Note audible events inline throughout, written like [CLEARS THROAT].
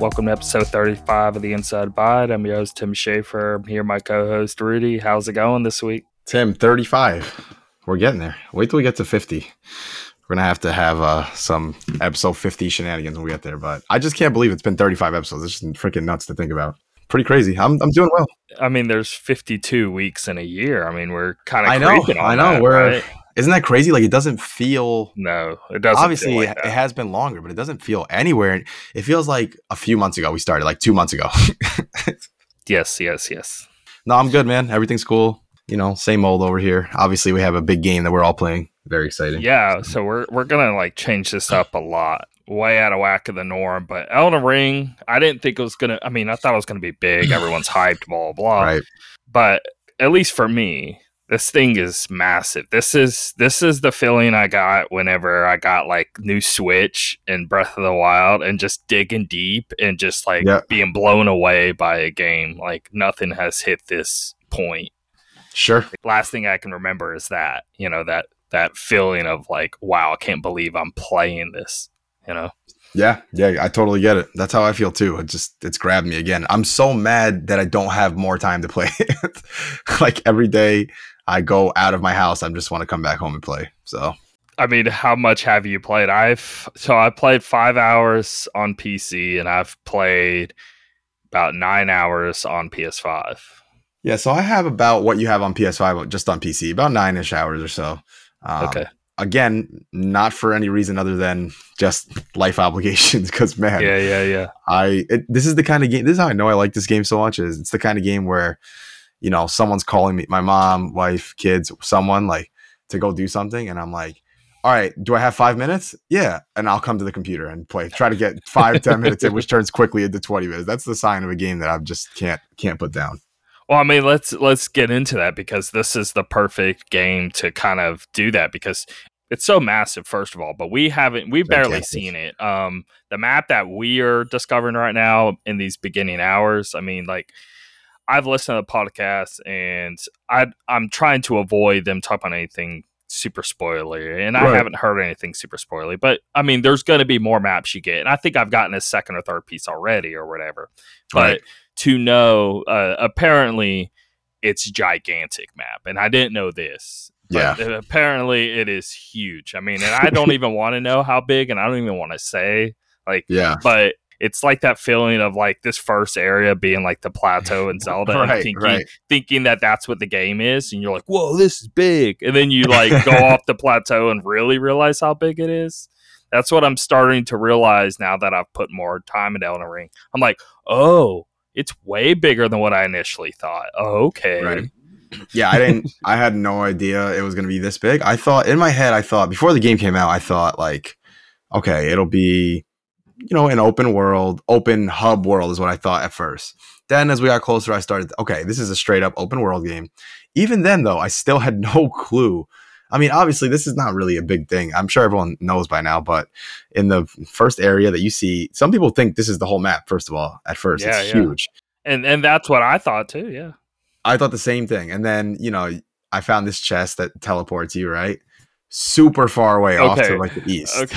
Welcome to episode 35 of the Inside Bite. I'm your host, Tim Schaefer. I'm here, my co host, Rudy. How's it going this week? Tim, 35. We're getting there. Wait till we get to 50. We're going to have to have uh, some episode 50 shenanigans when we get there. But I just can't believe it's been 35 episodes. It's just freaking nuts to think about. Pretty crazy. I'm, I'm doing well. I mean, there's 52 weeks in a year. I mean, we're kind of I know. I know. That, we're. right? Isn't that crazy? Like it doesn't feel. No, it doesn't. Obviously, like it has been longer, but it doesn't feel anywhere. It feels like a few months ago we started, like two months ago. [LAUGHS] yes, yes, yes. no, I'm good, man. Everything's cool. You know, same old over here. Obviously, we have a big game that we're all playing. Very exciting. Yeah, so we're we're gonna like change this up a lot, way out of whack of the norm. But Elden Ring, I didn't think it was gonna. I mean, I thought it was gonna be big. Everyone's hyped, blah blah. blah. Right. But at least for me, this thing is massive. This is this is the feeling I got whenever I got like new Switch and Breath of the Wild, and just digging deep and just like Yeah. being blown away by a game. Like nothing has hit this point Sure. last thing I can remember is that, you know, that that feeling of like, wow, I can't believe I'm playing this, you know. Yeah, yeah, I totally get it. That's how I feel too. It just it's grabbed me again. I'm so mad that I don't have more time to play. [LAUGHS] It. like every day I go out of my house, I just want to come back home and play. So I mean, how much have you played? I've so I played 5 hours on PC and I've played about 9 hours on PS5. yeah, so I have about what you have on PS5, just on PC, about nine ish hours or so. Um, Okay. Again, not for any reason other than just life [LAUGHS] obligations. Because man, Yeah, yeah, yeah. I it, this is the kind of game. This is how I know I like this game so much. Is it's the kind of game where, you know, someone's calling me, my mom, wife, kids, someone like to go do something, and I'm like, all right, do I have five minutes? Yeah, and I'll come to the computer and play. Try to get five ten [LAUGHS] minutes in, which turns quickly into twenty minutes. That's the sign of a game that I just can't can't put down. Well, I mean, let's let's get into that because this is the perfect game to kind of do that because it's so massive first of all, but we haven't we've barely seen it. Um the map that we are discovering right now in these beginning hours, I mean, like I've listened to the podcast and I I'm trying to avoid them talking about anything super spoilery and I haven't heard anything super spoilery, but I mean there's gonna be more maps you get. And I think I've gotten a second or third piece already or whatever. But Right. to know uh, apparently it's gigantic map and i didn't know this Yeah. apparently it is huge i mean and i don't [LAUGHS] even want to know how big and i don't even want to say like Yeah, but it's like that feeling of like this first area being like the plateau in [LAUGHS] zelda and Right, thinking, right. thinking that that's what the game is and you're like whoa this is big and then you like [LAUGHS] go off the plateau and really realize how big it is that's what i'm starting to realize now that i've put more time in Elden Ring. i'm like oh it's way bigger than what i initially thought oh, okay Right. yeah, I didn't. I had no idea it was going to be this big. I thought in my head, I thought before the game came out, I thought like, okay, it'll be, you know, an open world, open hub world is what I thought at first. Then as we got closer, I started, okay, this is a straight up open world game. Even then, though, I still had [LAUGHS] no clue. I mean, obviously, this is not really a big thing. I'm sure everyone knows by now, but in the first area that you see, some people think this is the whole map. First of all, at first, Yeah, it's yeah. huge. and and that's what i thought too yeah I thought the same thing. And then, you know, I found this chest that teleports you, right? Super far away off to like the east. okay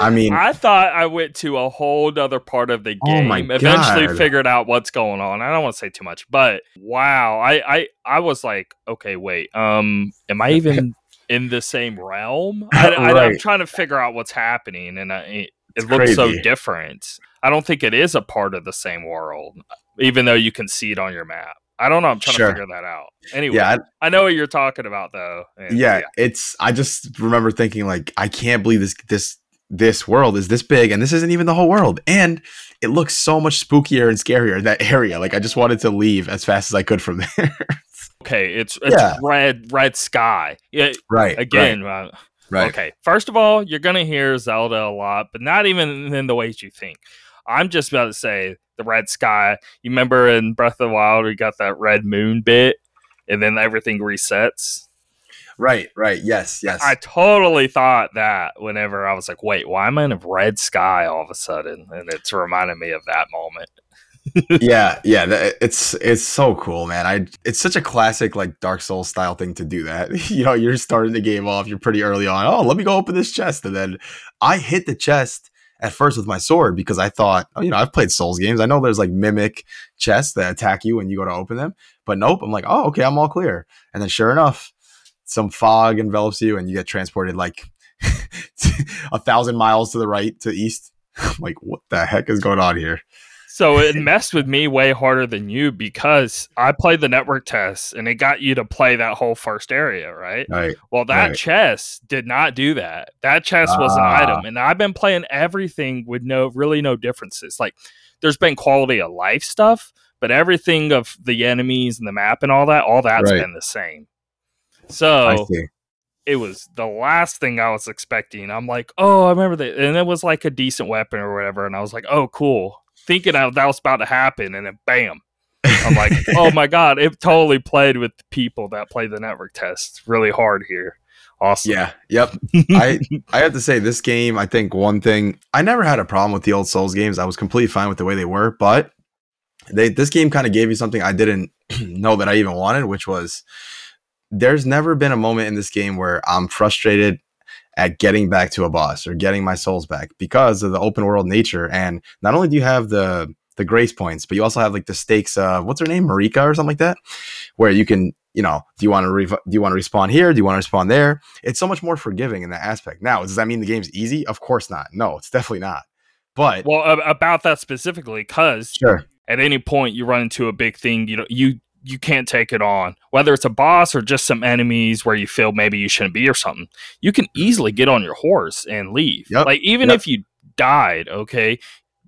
I mean, I thought I went to a whole other part of the Oh game. my Eventually God. figured out what's going on. I don't want to say too much, but wow, I, I I was like, okay, wait, um, am I even [LAUGHS] in the same realm? [LAUGHS] I, Right. trying to figure out what's happening, and I, it, it looks so different. I don't think it is a part of the same world, even though you can see it on your map. I don't know. I'm trying Sure. to figure that out. Anyway, yeah, I- I know what you're talking about, though. and- yeah, it's I just remember thinking like I can't believe this this this world is this big and this isn't even the whole world. And it looks so much spookier and scarier in that [LAUGHS] area. Like I just wanted to leave as fast as I could from [LAUGHS] there. Okay, it's it's Yeah. red red sky. Yeah, right. again. uh, Right. Okay, first of all, you're gonna hear Zelda a lot, but not even in the ways you think. I'm just about to say the red sky. You remember in Breath of the Wild, we got that red moon bit, and then everything resets. Right. Right. Yes. Yes. I totally thought that whenever I was like, wait, why am I in a red sky all of a sudden? And it's reminding me of that moment. [LAUGHS] yeah, yeah, it's it's so cool, man. I it's such a classic like Dark Souls style thing to do that. [LAUGHS] you know, you're starting the game off, you're pretty early on. Oh, let me go open this chest, and then I hit the chest, at first with my sword because I thought, oh, you know, I've played Souls games. I know there's like mimic chests that attack you when you go to open them. But nope, I'm like, oh, okay, I'm all clear. And then sure enough, some fog envelops you and you get transported like [LAUGHS] a thousand miles to the right to east. I'm [LAUGHS] like, what the heck is going on here? So it messed with me way harder than you because I played the network test and it got you to play that whole first area, right? Right. Well, that right. chest did not do that. That chest was an Ah. item, and I've been playing everything with no really no differences. Like there's been quality of life stuff, but everything of the enemies and the map and all that, all that's Right. been the same. I So it was the last thing I was expecting. I'm like, oh, I remember that, and it was like a decent weapon or whatever, and I was like, oh, cool, thinking that that was about to happen, and then bam. I'm like, [LAUGHS] oh my god, it totally played with the people that play the network test really hard here. Awesome. Yeah. Yep. I I have to say this game. I think one thing I never had a problem with the old Souls games. I was completely fine with the way they were, but they this game kind of gave me something I didn't [CLEARS THROAT] know that I even wanted, which was there's never been a moment in this game where I'm frustrated at getting back to a boss or getting my souls back because of the open world nature. And not only do you have the the grace points, but you also have like the stakes of what's her name, Marika or something like that, where you can, you know, do you want to re- do you want to respawn here? Do you want to respawn there? It's so much more forgiving in that aspect. Now, does that mean the game's easy? Of course not. No, it's definitely not. But Well, about that specifically, because sure, at any point you run into a big thing, you know, you you can't take it on. Whether it's a boss or just some enemies where you feel maybe you shouldn't be or something, you can easily get on your horse and leave. Yep, Like even yep. if you died, okay,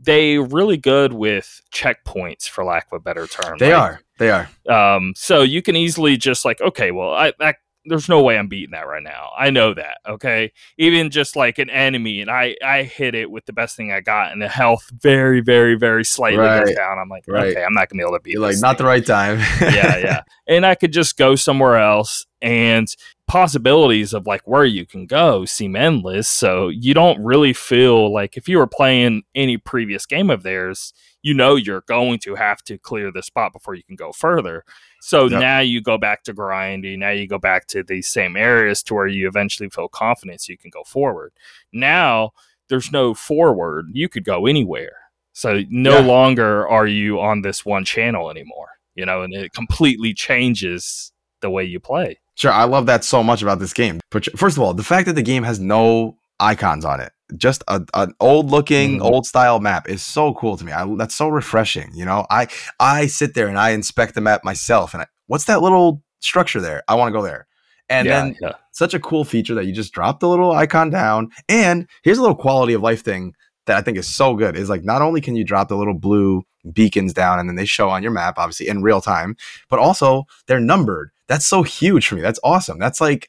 they really good with checkpoints for lack of a better term. they Like, are. They are. Um, so you can easily just like, okay, well, I, I there's no way I'm beating that right now. I know that. Okay, even just like an enemy, and I I hit it with the best thing I got, and the health very very very slightly goes down. I'm like, right. okay, I'm not gonna be able to beat. You're like not thing. the right time. yeah, yeah. [LAUGHS] And I could just go somewhere else and possibilities of like where you can go seem endless. So you don't really feel like if you were playing any previous game of theirs, you know you're going to have to clear the spot before you can go further. So Yep. now you go back to grinding. Now you go back to these same areas to where you eventually feel confident so you can go forward. Now there's no forward. You could go anywhere. So no Yeah. longer are you on this one channel anymore. You know, and it completely changes the way you play. Sure, I love that so much about this game. But first of all, the fact that the game has no icons on it, just a, an old looking, Mhm. old style map is so cool to me. I, that's so refreshing. You know, I I sit there and I inspect the map myself, and I, what's that little structure there? I want to go there. And yeah, then yeah. such a cool feature that you just drop the little icon down. And here's a little quality of life thing that I think is so good is like not only can you drop the little blue beacons down and then they show on your map, obviously in real time, but also they're numbered. That's so huge for me. That's awesome. That's like,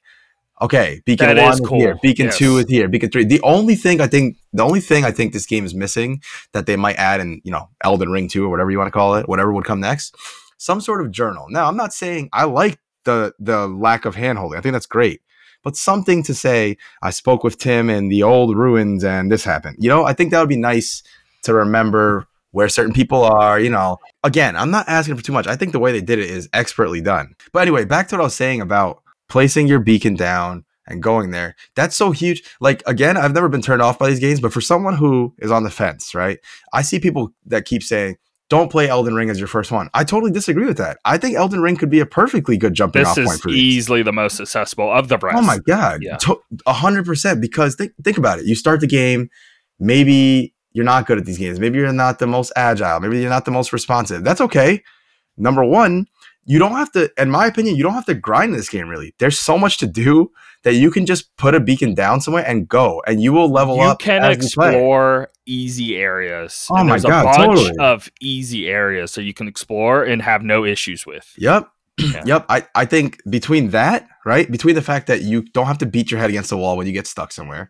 okay, beacon That one is is cool. here, beacon Yes. two is here, beacon three. The only thing I think, the only thing I think this game is missing that they might add in, you know, Elden Ring 2 or whatever you want to call it, whatever would come next, some sort of journal. Now, I'm not saying I like the the lack of handholding. I think that's great. But something to say, I spoke with Tim in the old ruins and this happened. You know, I think that would be nice to remember where certain people are, you know. Again, I'm not asking for too much. I think the way they did it is expertly done. But anyway, back to what I was saying about placing your beacon down and going there. That's so huge. Like again, I've never been turned off by these games, but for someone who is on the fence, right? I see people that keep saying, "Don't play Elden Ring as your first one." I totally disagree with that. I think Elden Ring could be a perfectly good jumping This off point is for these. easily the most accessible of the rest. Oh my god, a hundred percent. Because think think about it. You start the game, maybe you're not good at these games. Maybe you're not the most agile. Maybe you're not the most responsive. That's okay. Number one, you don't have to. In my opinion, you don't have to grind this game. Really, there's so much to do that you can just put a beacon down somewhere and go, and you will level you up. can as you can explore easy areas. Oh and my there's God, a bunch totally. of easy areas so you can explore and have no issues with. Yep. [CLEARS THROAT] Yeah. Yep. I, I think between that, right? Between the fact that you don't have to beat your head against the wall when you get stuck somewhere,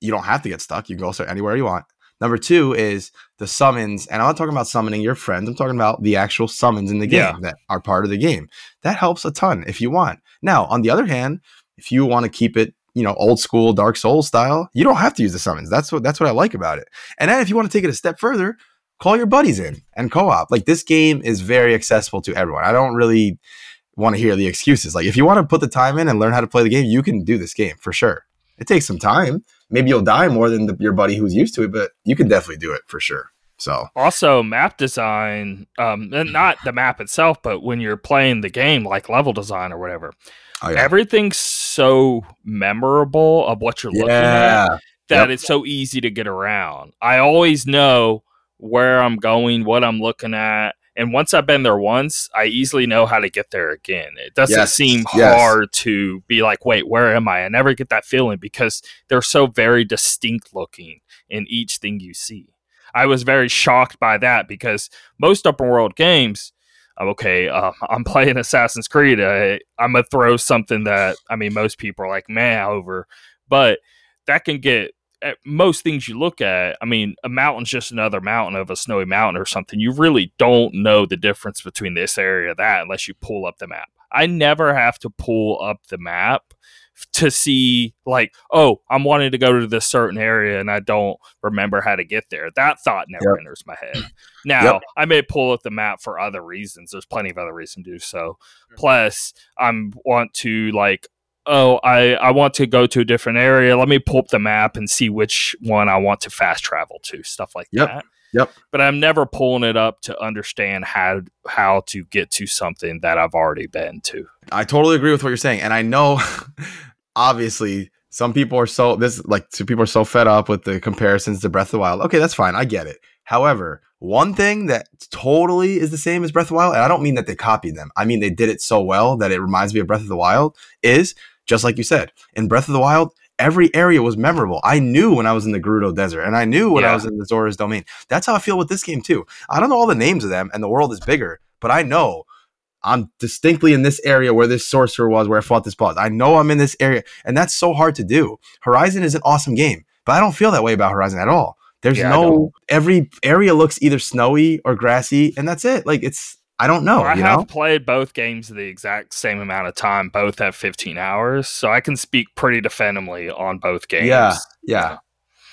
you don't have to get stuck. You can go anywhere you want. Number two is the summons. And I'm not talking about summoning your friends. I'm talking about the actual summons in the game Yeah. that are part of the game. That helps a ton if you want. Now, on the other hand, if you want to keep it, you know, old school Dark Souls style, you don't have to use the summons. That's what that's what I like about it. And then if you want to take it a step further, call your buddies in and co-op. Like this game is very accessible to everyone. I don't really want to hear the excuses. Like if you want to put the time in and learn how to play the game, you can do this game for sure. It takes some time. Maybe you'll die more than the, your buddy who's used to it, but you can definitely do it for sure. So also map design, um, and not the map itself, but when you're playing the game, like level design or whatever, oh, yeah. everything's so memorable of what you're looking at that Yep. it's so easy to get around. I always know where I'm going, what I'm looking at. And once I've been there once, I easily know how to get there again. It doesn't Yes, seem yes. hard to be like, wait, where am I? I never get that feeling because they're so very distinct looking in each thing you see. I was very shocked by that because most open world games, uh, okay, uh, [LAUGHS] I'm playing Assassin's Creed. Uh, I'm going to throw something that, I mean, most people are like, man, over. But that can get at most things you look at, I mean, a mountain's just another mountain of a snowy mountain or something. You really don't know the difference between this area that unless you pull up the map. I never have to pull up the map to see like, oh, I'm wanting to go to this certain area and I don't remember how to get there. That thought never Yep. enters my head. Now, Yep. I may pull up the map for other reasons. There's plenty of other reasons to do so. Hmm. Plus, I'm want to like oh I, I want to go to a different area let me pull up the map and see which one i want to fast travel to stuff like Yep. that Yep. but i'm never pulling it up to understand how how to get to something that i've already been to I totally agree with what you're saying, and I know, [LAUGHS] obviously, some people are so this like some people are so fed up with the comparisons to Breath of the Wild. Okay, that's fine, I get it. However, one thing that totally is the same as Breath of the Wild, and I don't mean that they copied them. I mean they did it so well that it reminds me of Breath of the Wild. Is just like you said in Breath of the Wild. Every area was memorable. I knew when I was in the Gerudo Desert, and I knew when I was in the Zora's Domain. That's how I feel with this game too. I don't know all the names of them, and the world is bigger, but I know I'm distinctly in this area where this sorcerer was, where I fought this boss. I know I'm in this area, and that's so hard to do. Horizon is an awesome game, but I don't feel that way about Horizon at all. There's Yeah, no every area looks either snowy or grassy, and that's it. Like it's I don't know. i you have know? played both games the exact same amount of time both have 15 hours so i can speak pretty definitively on both games Yeah, yeah.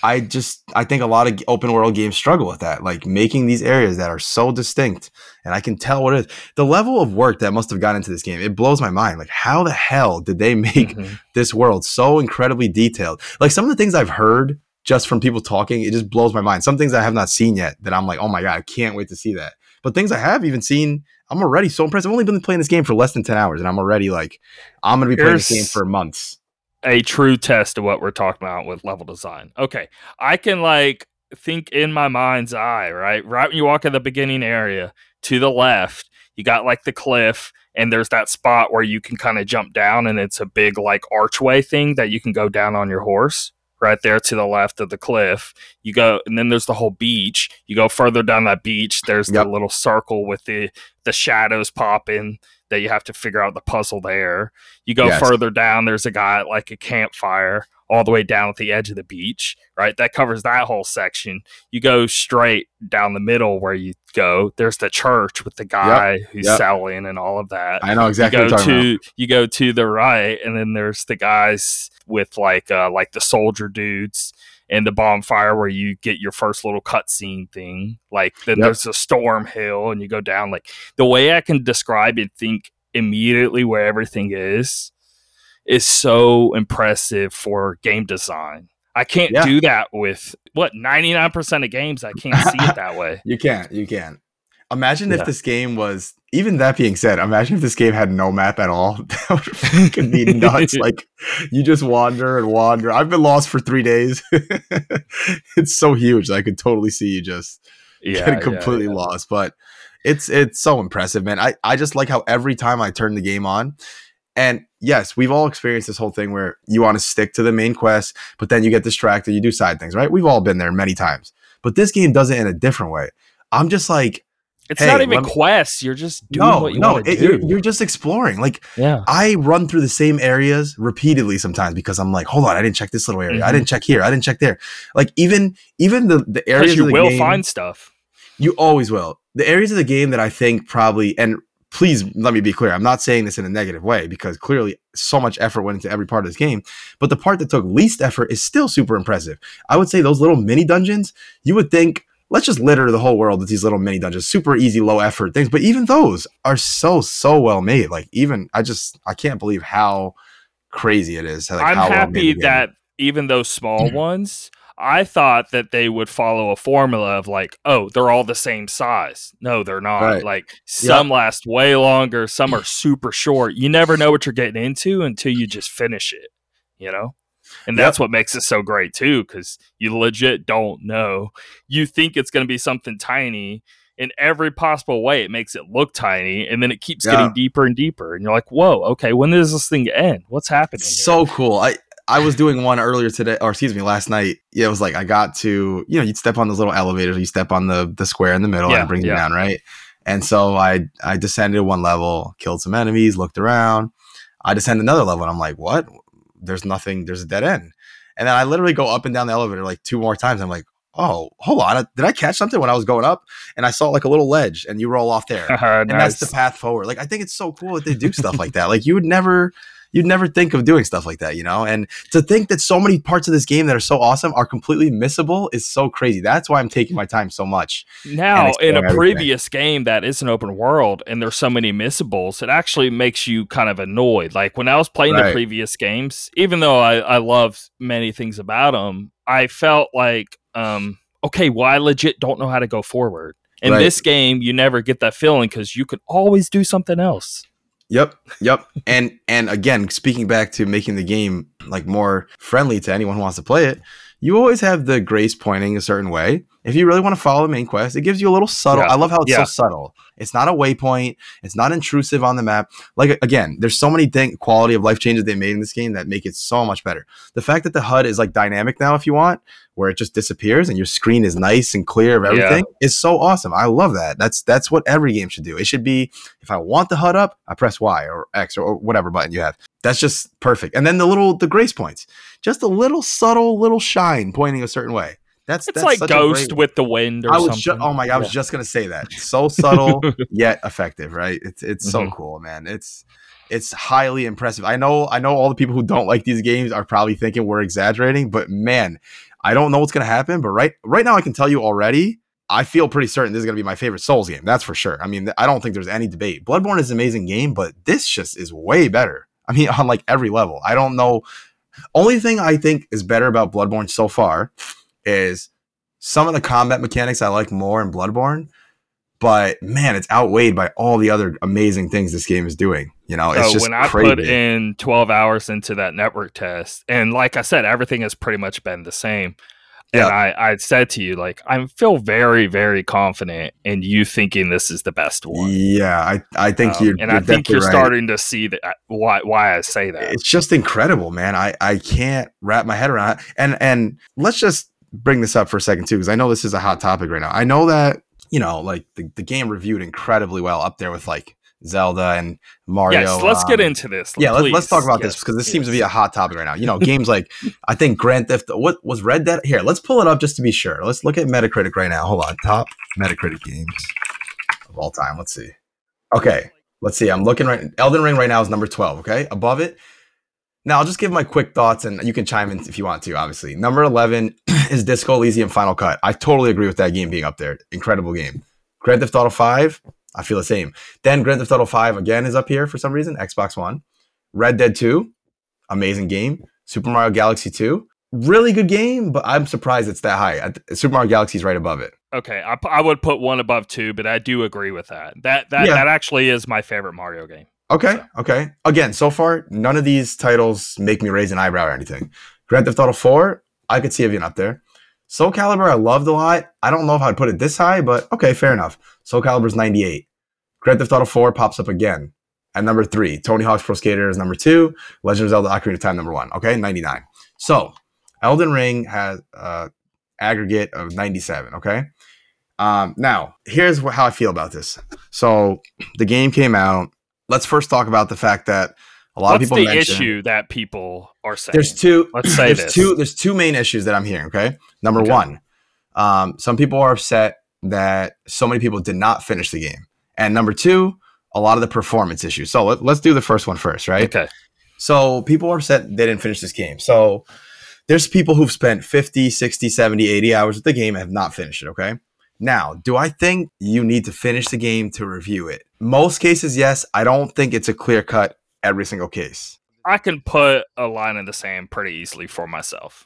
I just I think a lot of open world games struggle with that, like making these areas that are so distinct, and I can tell what it is. The level of work that must have gone into this game, it blows my mind. Like, how the hell did they [LAUGHS] make Mhm. this world so incredibly detailed? Like some of the things I've heard just from people talking, it just blows my mind. Some things I have not seen yet that I'm like, oh my god, I can't wait to see that. But things I have even seen, I'm already so impressed. I've only been playing this game for less than ten hours, and I'm already like, I'm gonna be playing this game for months. a true test of what we're talking about with level design. Okay, I can like think in my mind's eye, right? Right when you walk in the beginning area to the left, you got like the cliff, and there's that spot where you can kind of jump down, and it's a big like archway thing that you can go down on your horse. Right there to the left of the cliff, you go, and then there's the whole beach. You go further down that beach. There's Yep. the little circle with the the shadows popping that you have to figure out the puzzle there. You go Yes. further down, there's a guy at like a campfire all the way down at the edge of the beach, right? That covers that whole section. You go straight down the middle where you go, there's the church with the guy who's Yep. selling and all of that. I know exactly you what go you're talking about. to you go to the right and then there's the guys with like uh like the soldier dudes and the bonfire where you get your first little cutscene thing. Like then Yep. there's a storm hill and you go down like the way I can describe and think immediately where everything is is so impressive for game design. I can't Yeah. do that with what 99% of games I can't see it [LAUGHS] that way. You can't. You can't. Imagine Yeah. if this game was. Even that being said, imagine if this game had no map at all. [LAUGHS] That would be [LAUGHS] nuts. like you just wander and wander. I've been lost for three days. [LAUGHS] it's so huge. I could totally see you just Yeah. getting completely yeah. lost. But it's it's so impressive, man. I, I just like how every time I turn the game on, and yes, we've all experienced this whole thing where you want to stick to the main quest, but then you get distracted, you do side things, right? We've all been there many times. But this game does it in a different way. I'm just like, It's Hey, not even me- quests. You're just doing no, what you no, want to do. you're, you're just exploring. Like yeah. I run through the same areas repeatedly sometimes because I'm like, hold on, I didn't check this little area. I Mhm. didn't check here. I didn't check there. Like even even the the areas you of the will game, find stuff. you always will. The areas of the game that I think probably, and please let me be clear, I'm not saying this in a negative way because clearly so much effort went into every part of this game. But the part that took least effort is still super impressive. I would say those little mini dungeons, you would think, let's just litter the whole world with these little mini dungeons, super easy, low effort things. But even those are so, so well made. Like, even, I just, I can't believe how crazy it is. Like, I'm well happy the that even those small Mhm. ones, I thought that they would follow a formula of like, oh, they're all the same size. No, they're not. Right. Like some last way longer, some are [SIGHS] super short. You never know what you're getting into until you just finish it, you know? And Yep. that's what makes it so great too, because you legit don't know. You think it's going to be something tiny. In every possible way, it makes it look tiny, and then it keeps Yeah. getting deeper and deeper. And you're like, "Whoa, okay, when does this thing end? What's happening?" here?" so cool. I I was doing one earlier today, or excuse me, last night. Yeah, it was like I got to you know you'd step on those little elevators, you step on the the square in the middle, and Yeah, it brings you down, right? And so I I descended one level, killed some enemies, looked around. I descend another level, and I'm like, what? There's nothing. There's a dead end. And then I literally go up and down the elevator like two more times. I'm like, oh, hold on, did I catch something when I was going up? And I saw like a little ledge, and you roll off there [LAUGHS] and that's the path forward. Like I think it's so cool that they do stuff like that. Like you would never you'd never think of doing stuff like that, you know? And to think that so many parts of this game that are so awesome are completely missable is so crazy. That's why I'm taking my time so much. Now, in a everything. previous game that is an open world and there's so many missables, it actually makes you kind of annoyed. Like when I was playing the previous games, even though I, I love many things about them, I felt like, um, okay, well, I legit don't know how to go forward. In Right. this game, you never get that feeling because you could always do something else. Yep, yep. and and again, speaking back to making the game like more friendly to anyone who wants to play it, you always have the grace pointing a certain way. If you really want to follow the main quest, it gives you a little subtle. Yeah. I love how it's Yeah. so subtle. It's not a waypoint. It's not intrusive on the map. Like again, there's so many thing quality of life changes they made in this game that make it so much better. The fact that the HUD is like dynamic now, if you want, where it just disappears and your screen is nice and clear of Yeah. everything, is so awesome. I love that. That's that's what every game should do. It should be if I want the HUD up, I press Y or X or, or whatever button you have. That's just perfect. And then the little the grace points, just a little subtle little shine pointing a certain way. That's It's that's like Ghost with the wind or I was something. just oh my god, I was Yeah. just gonna say that. So subtle [LAUGHS] yet effective, right? It's it's so Mhm. cool, man. It's it's highly impressive. I know I know all the people who don't like these games are probably thinking we're exaggerating, but man, I don't know what's gonna happen. But right right now I can tell you already, I feel pretty certain this is gonna be my favorite Souls game. That's for sure. I mean, I don't think there's any debate. Bloodborne is an amazing game, but this just is way better. I mean, [LAUGHS] on like every level. I don't know. Only thing I think is better about Bloodborne so far is some of the combat mechanics I like more in Bloodborne, but man, it's outweighed by all the other amazing things this game is doing. You know, it's So just when I crazy. put in 12 hours into that network test, and like I said, everything has pretty much been the same. Yeah. And I, I said to you, like, I feel very, very confident in you thinking this is the best one. yeah, I I think Um, you're, and you're I think you're right. starting to see that uh, why why I say that. It's just incredible, man. I I can't wrap my head around it. And and let's just bring this up for a second too, because I know this is a hot topic right now. I know that you know, like the, the game reviewed incredibly well up there with like Zelda and Mario. yes, let's get um, into this. Yeah, let's, let's talk about this because this seems to be a hot topic right now. You know, games like [LAUGHS] I think Grand Theft. What was Red Dead? Here, let's pull it up just to be sure. Let's look at Metacritic right now. Hold on, top Metacritic games of all time. Let's see. Okay, let's see. I'm looking right. Elden Ring right now is number twelve. Okay, above it. Now I'll just give my quick thoughts, and you can chime in if you want to. Obviously, number eleven [CLEARS THROAT] is Disco Elysium Final Cut. I totally agree with that game being up there. Incredible game. Grand Theft Auto Five. I feel the same. Then Grand Theft Auto 5 again is up here for some reason, Xbox One. Red Dead 2, amazing game. Super Mario Galaxy 2, really good game, but I'm surprised it's that high. Super Mario Galaxy is right above it. Okay, I, I would put one above two, but I do agree with that. That that Yeah. that actually is my favorite Mario game. Okay, So- okay. Again, so far, none of these titles make me raise an eyebrow or anything. Grand Theft Auto 4, I could see it being up there. Soul Calibur, I loved a lot. I don't know if I'd put it this high, but okay, fair enough. Soul Calibur's 98. Grand Theft Auto 4 pops up again at number three. Tony Hawk's Pro Skater is number two. Legend of Zelda Ocarina of Time number one. Okay, 99. So Elden Ring has uh, aggregate of 97. Okay. Um, now here's wh- how I feel about this. So the game came out. Let's first talk about the fact that a lot What's of people the mention issue that people are saying? there's two. Let's say there's this. two. There's two main issues that I'm hearing. Okay. Number Okay. one, um, some people are upset that so many people did not finish the game, and number two, a lot of the performance issues. So let, let's do the first one first, right? Okay. So people are upset they didn't finish this game. So there's people who've spent 50, 60, 70, 80 hours with the game and have not finished it, okay? Now, do I think you need to finish the game to review it? Most cases, yes. I don't think it's a clear cut every single case. I can put a line in the sand pretty easily for myself.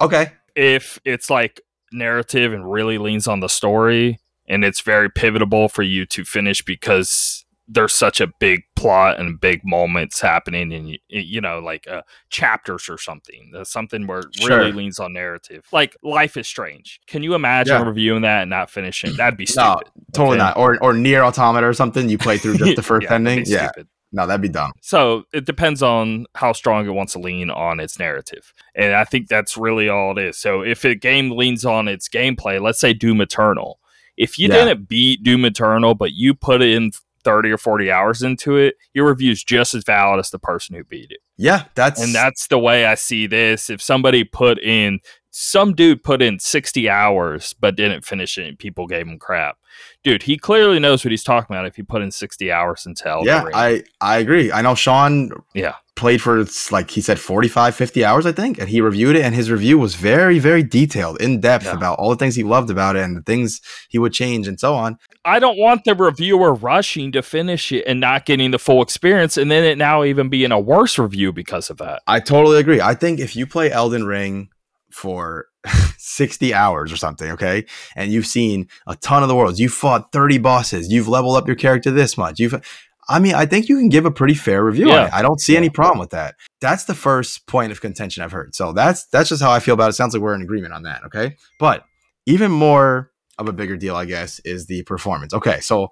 Okay. If it's like narrative and really leans on the story and it's very pivotal for you to finish because there's such a big plot and big moments happening and you know like uh, chapters or something That's something where it Sure. really leans on narrative like life is strange can you imagine Yeah. reviewing that and not finishing that'd be No, stupid Totally Okay. not. Or or NieR Automata or something. You play through just the [LAUGHS] first Yeah, ending. Yeah. stupid. No, that'd be dumb. So it depends on how strong it wants to lean on its narrative. And I think that's really all it is. So if a game leans on its gameplay, let's say Doom Eternal, if you Yeah. didn't beat Doom Eternal, but you put in 30 or 40 hours into it, your review is just as valid as the person who beat it. Yeah, that's And that's the way I see this. If somebody put in, some dude put in 60 hours but didn't finish it and people gave him crap. Dude, he clearly knows what he's talking about if he put in 60 hours into Elden yeah. I I agree. I know Sean yeah. played for like he said 45 50 hours i think and he reviewed it and his review was very very detailed in depth Yeah. about all the things he loved about it and the things he would change and so on I don't want the reviewer rushing to finish it and not getting the full experience, and then it now even being a worse review because of that. i totally agree i think if you play elden ring for [LAUGHS] 60 hours or something okay and you've seen a ton of the worlds you've fought 30 bosses you've leveled up your character this much you've I mean, I think you can give a pretty fair review on Yeah. it. I don't see Yeah. any problem with that. That's the first point of contention I've heard. So that's that's just how I feel about it. Sounds like we're in agreement on that. Okay. But even more of a bigger deal, I guess, is the performance. Okay, so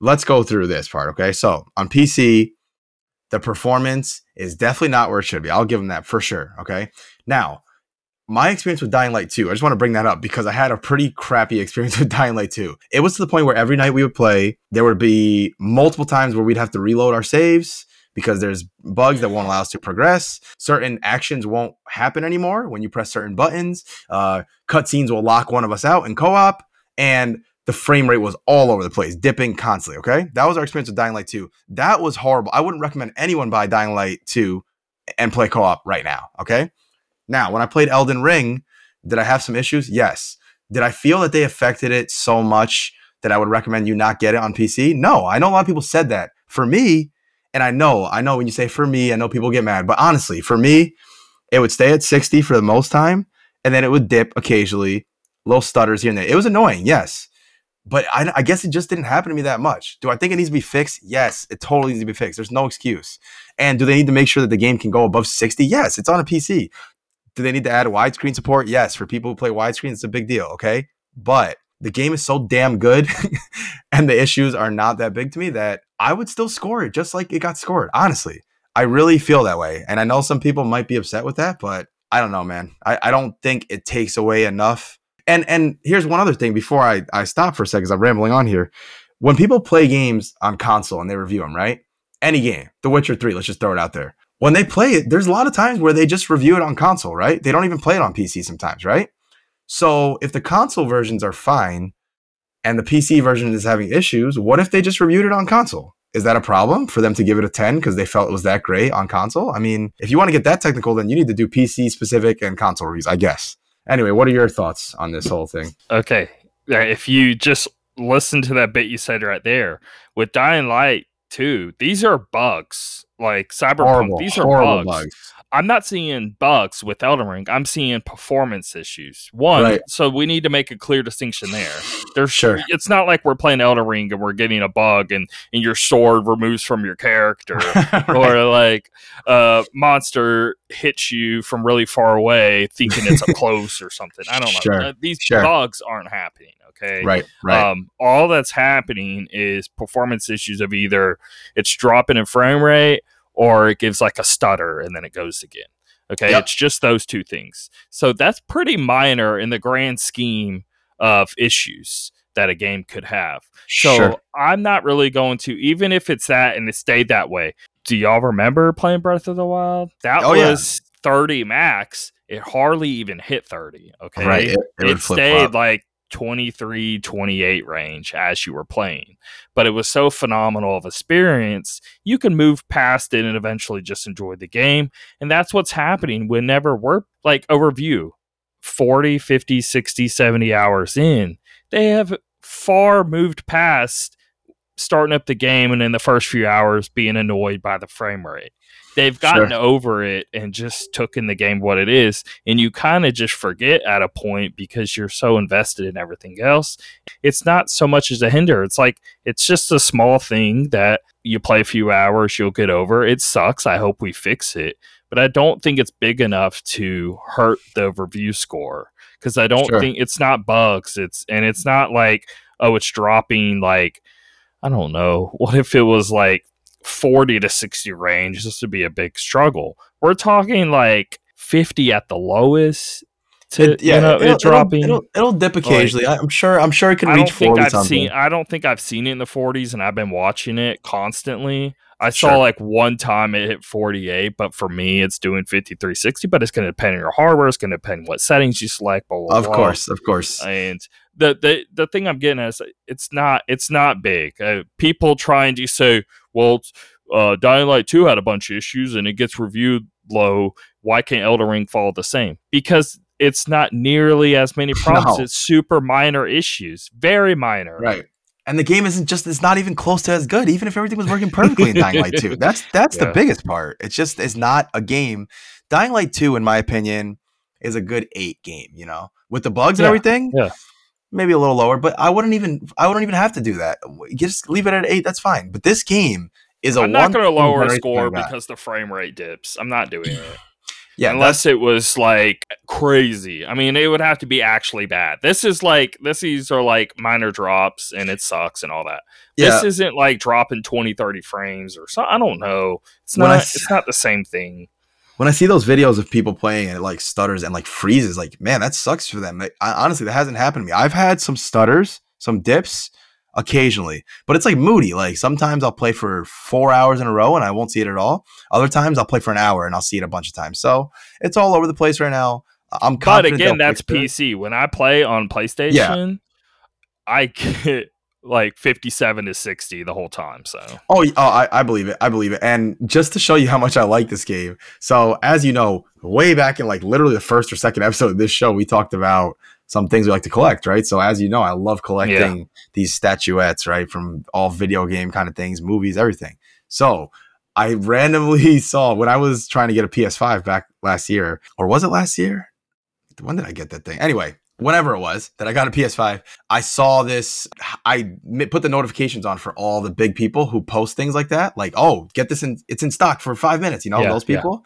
let's go through this part. Okay. So on PC, the performance is definitely not where it should be. I'll give them that for sure. Okay. Now, my experience with Dying Light 2, I just want to bring that up because I had a pretty crappy experience with [LAUGHS] Dying Light 2. It was to the point where every night we would play, there would be multiple times where we'd have to reload our saves because there's bugs that won't allow us to progress. Certain actions won't happen anymore when you press certain buttons. Uh, cutscenes will lock one of us out in co op. And the frame rate was all over the place, dipping constantly. Okay. That was our experience with Dying Light 2. That was horrible. I wouldn't recommend anyone buy Dying Light 2 and play co op right now. Okay. Now, when I played Elden Ring, did I have some issues? Yes. Did I feel that they affected it so much that I would recommend you not get it on PC? No. I know a lot of people said that. For me, and I know, I know when you say for me, I know people get mad, but honestly, for me, it would stay at 60 for the most time, and then it would dip occasionally, little stutters here and there. It was annoying, yes. But I, I guess it just didn't happen to me that much. Do I think it needs to be fixed? Yes, it totally needs to be fixed. There's no excuse. And do they need to make sure that the game can go above 60? Yes, it's on a PC. Do they need to add widescreen support? Yes, for people who play widescreen, it's a big deal, okay? But the game is so damn good [LAUGHS] and the issues are not that big to me that I would still score it just like it got scored. Honestly, I really feel that way. And I know some people might be upset with that, but I don't know, man. I, I don't think it takes away enough. And and here's one other thing before I, I stop for a second because I'm rambling on here. When people play games on console and they review them, right? Any game, The Witcher 3, let's just throw it out there. When they play it, there's a lot of times where they just review it on console, right? They don't even play it on PC sometimes, right? So if the console versions are fine and the PC version is having issues, what if they just reviewed it on console? Is that a problem for them to give it a 10 because they felt it was that great on console? I mean, if you want to get that technical, then you need to do PC specific and console reviews, I guess. Anyway, what are your thoughts on this whole thing? Okay. If you just listen to that bit you said right there with Dying Light 2, these are bugs. Like Cyberpunk, Horrible, these are bugs. bugs. I'm not seeing bugs with Elden Ring. I'm seeing performance issues. One, Right. so we need to make a clear distinction there. There's Sure. It's not like we're playing Elden Ring and we're getting a bug and, and your sword removes from your character. [LAUGHS] or like a monster hits you from really far away thinking it's up [LAUGHS] close or something. I don't know. Sure, Uh, These sure. bugs aren't happening. Okay. right, right. Um, all that's happening is performance issues of either it's dropping in frame rate or it gives like a stutter and then it goes again. Okay. Yep. It's just those two things. So that's pretty minor in the grand scheme of issues that a game could have. So sure. I'm not really going to, even if it's that and it stayed that way. Do y'all remember playing Breath of the Wild? That Oh, yeah. was 30 max. It hardly even hit 30. Okay. Right. It, It, it stayed like 23, 28 range as you were playing. But it was so phenomenal of experience. You can move past it and eventually just enjoy the game. And that's what's happening whenever we're like a review 40, 50, 60, 70 hours in. They have far moved past starting up the game and in the first few hours being annoyed by the frame rate. They've gotten Sure. over it and just took in the game what it is. And you kind of just forget at a point because you're so invested in everything else. It's not so much as a hinder. It's like, it's just a small thing that you play a few hours, you'll get over. It sucks. I hope we fix it. But I don't think it's big enough to hurt the review score because I don't Sure. think it's not bugs. It's, and it's not like, oh, it's dropping like, I don't know. [LAUGHS] What if it was like 40 to 60 range? This would be a big struggle. We're talking like 50 at the lowest to It- yeah, you know, it'll, it dropping. It'll, it'll, it'll dip occasionally. I- I'm sure. I'm sure it can I don't reach think forty I've something. seen. I don't think I've seen it in the 40s, and I've been watching it constantly. I saw like one time it hit 48, but for me, it's doing 5360. But it's going to depend on your hardware. It's going to depend what settings you select. Blah, blah, of blah. course, of course. And the the the thing I'm getting at is it's not it's not big. Uh, people trying to say, well, it's, uh, Dying Light 2 had a bunch of issues and it gets reviewed low. Why can't Elden Ring follow the same? Because it's not nearly as many [LAUGHS] problems. No. It's super minor issues, very minor. Right. And the game isn't just it's not even close to as good, even if everything was working perfectly in Dying Light 2. [LAUGHS] That's that's the biggest part. It's just it's not a game. Dying Light 2, in my opinion, is a good eight game, you know? With the bugs and everything. yeah. Maybe a little lower, but I wouldn't even I wouldn't even have to do that. Just leave it at eight, that's fine. But this game is a I'm not going to lower a score because the frame rate dips. I'm not doing it. [LAUGHS] yeah, unless it was like crazy. I mean, it would have to be actually bad. This is like this these are like minor drops and it sucks and all that. yeah, This isn't like dropping 20 30 frames or so I don't know. It's When not I it's not the same thing. When I see those videos of people playing and it like stutters and like freezes, like man, that sucks for them. Like, I, honestly, that hasn't happened to me. I've had some stutters, some dips occasionally, but it's like moody. Like sometimes I'll play for four hours in a row and I won't see it at all. Other times I'll play for an hour and I'll see it a bunch of times. So it's all over the place right now. I'm But again, that's fix it. PC. When I play on PlayStation, I [LAUGHS] get like 57 to 60 the whole time. So Oh, oh I, I believe it. I believe it. And just to show you how much I like this game. So, as you know, way back in like literally the first or second episode of this show, we talked about some things we like to collect, right? So, as you know, I love collecting these statuettes, right? From all video game kind of things, movies, everything. So, I randomly [LAUGHS] saw when I was trying to get a PS5 back last year, or was it last year? When did I get that thing? Anyway, whenever it was that I got a PS5, I saw this. I put the notifications on for all the big people who post things like that. Like, oh, get this in, it's in stock for five minutes, you know, Yeah, those yeah. people.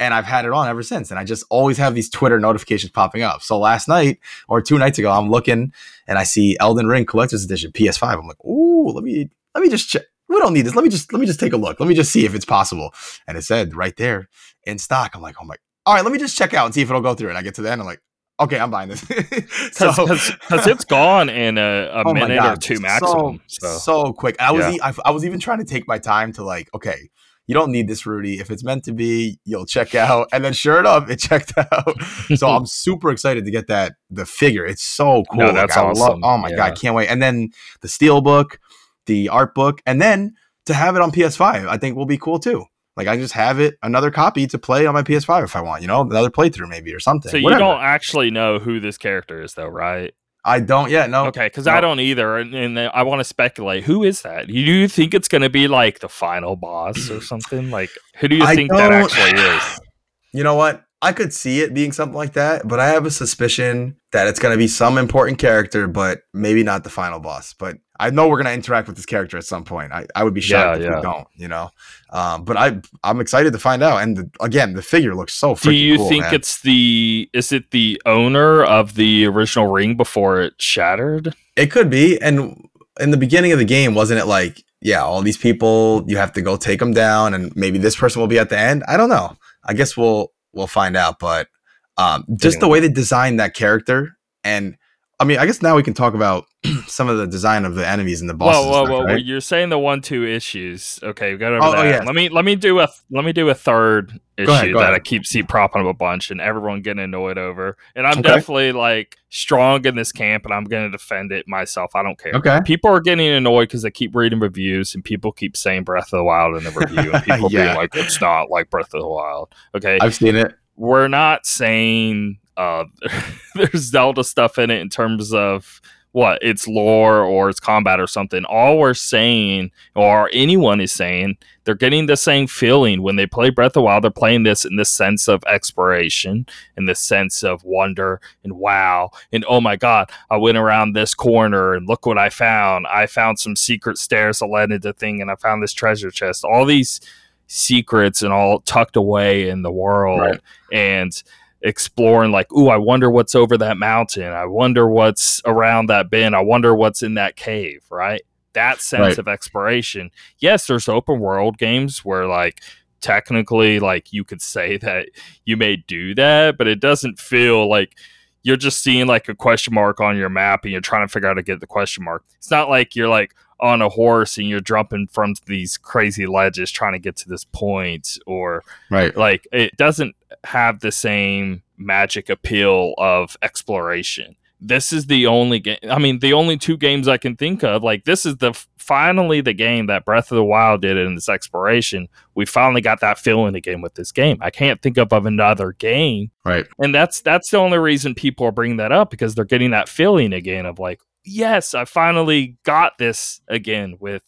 And I've had it on ever since. And I just always have these Twitter notifications popping up. So last night or two nights ago, I'm looking and I see Elden Ring Collector's Edition PS5. I'm like, ooh, let me let me just check. We don't need this. Let me just let me just take a look. Let me just see if it's possible. And it said right there in stock. I'm like, oh my all right, let me just check out and see if it'll go through. And I get to the end, I'm like, okay, I'm buying this. [LAUGHS] so, because it's gone in a, a oh minute or two so- maximum. So, so quick. I was Yeah. e- I, I was even trying to take my time to like, okay, you don't need this, Rudy. If it's meant to be, you'll check out. And then sure enough, it checked [LAUGHS] out. so I'm [LAUGHS] super excited to get that the figure. It's so cool. No, Like, that's I love- awesome. oh my Yeah. god, can't wait. And then the steel book, the art book, and then to have it on PS5, I think will be cool too. Like I just have it another copy to play on my PS5 if I want, you know, another playthrough maybe or something. so you Whatever. don't actually know who this character is, though, right? I don't yet. No. Okay, because no. I don't either, and, and I want to speculate. Who is that? Do you think it's going to be like the final boss or something? Like, who do you I think that actually is? [SIGHS] You know what? I could see it being something like that, but I have a suspicion that it's going to be some important character, but maybe not the final boss. But I know we're going to interact with this character at some point. I, I would be shocked Yeah, if yeah. we don't, you know. Um, but I I'm excited to find out. And the, again, the figure looks so freaking Do you cool, think man. it's the is it the owner of the original ring before it shattered? It could be. And in the beginning of the game, wasn't it like, yeah, all these people, you have to go take them down, and maybe this person will be at the end? I don't know. I guess we'll we'll find out. But um, just the way they designed that character, and I mean, I guess now we can talk about [CLEARS THROAT] some of the design of the enemies and the bosses. Whoa, whoa, stuff, whoa! right? You're saying the one two issues. Okay, we got over Oh, oh, that. yes. Let me let me do a let me do a third issue ahead, go that I keep see propping up a bunch and everyone getting annoyed over. And I'm Okay. definitely like strong in this camp, and I'm going to defend it myself. I don't care. Okay. People are getting annoyed because they keep reading reviews and people keep saying Breath of the Wild in the review, and [LAUGHS] people Yeah. being like, "It's not like Breath of the Wild." Okay, I've seen it. we're not saying uh, [LAUGHS] there's Zelda stuff in it in terms of what it's lore or it's combat or something. All we're saying, or anyone is saying, they're getting the same feeling when they play Breath of the Wild. They're playing this in the sense of exploration, in the sense of wonder and wow, and oh my god, I went around this corner and look what I found. I found some secret stairs that led into thing, and I found this treasure chest. All these secrets and all tucked away in the world, right. and exploring like ooh i wonder what's over that mountain. I wonder what's around that bend. I wonder what's in that cave right? That sense right. of exploration. Yes there's open world games where like technically like you could say [LAUGHS] that you may do that but it doesn't feel like you're just seeing like a question mark on your map and you're trying to figure out how to get the question mark. It's not like you're like on a horse and you're jumping from these crazy ledges trying to get to this point or right. like it doesn't have the same magic appeal of exploration. This is the only game i mean the only two games i can think of like this is the finally the game that breath of the wild did in this exploration. We finally got that feeling again with this game. I can't think of, of another game. Right. And that's that's the only reason people are bringing that up because they're getting that feeling again of like yes, I finally got this again with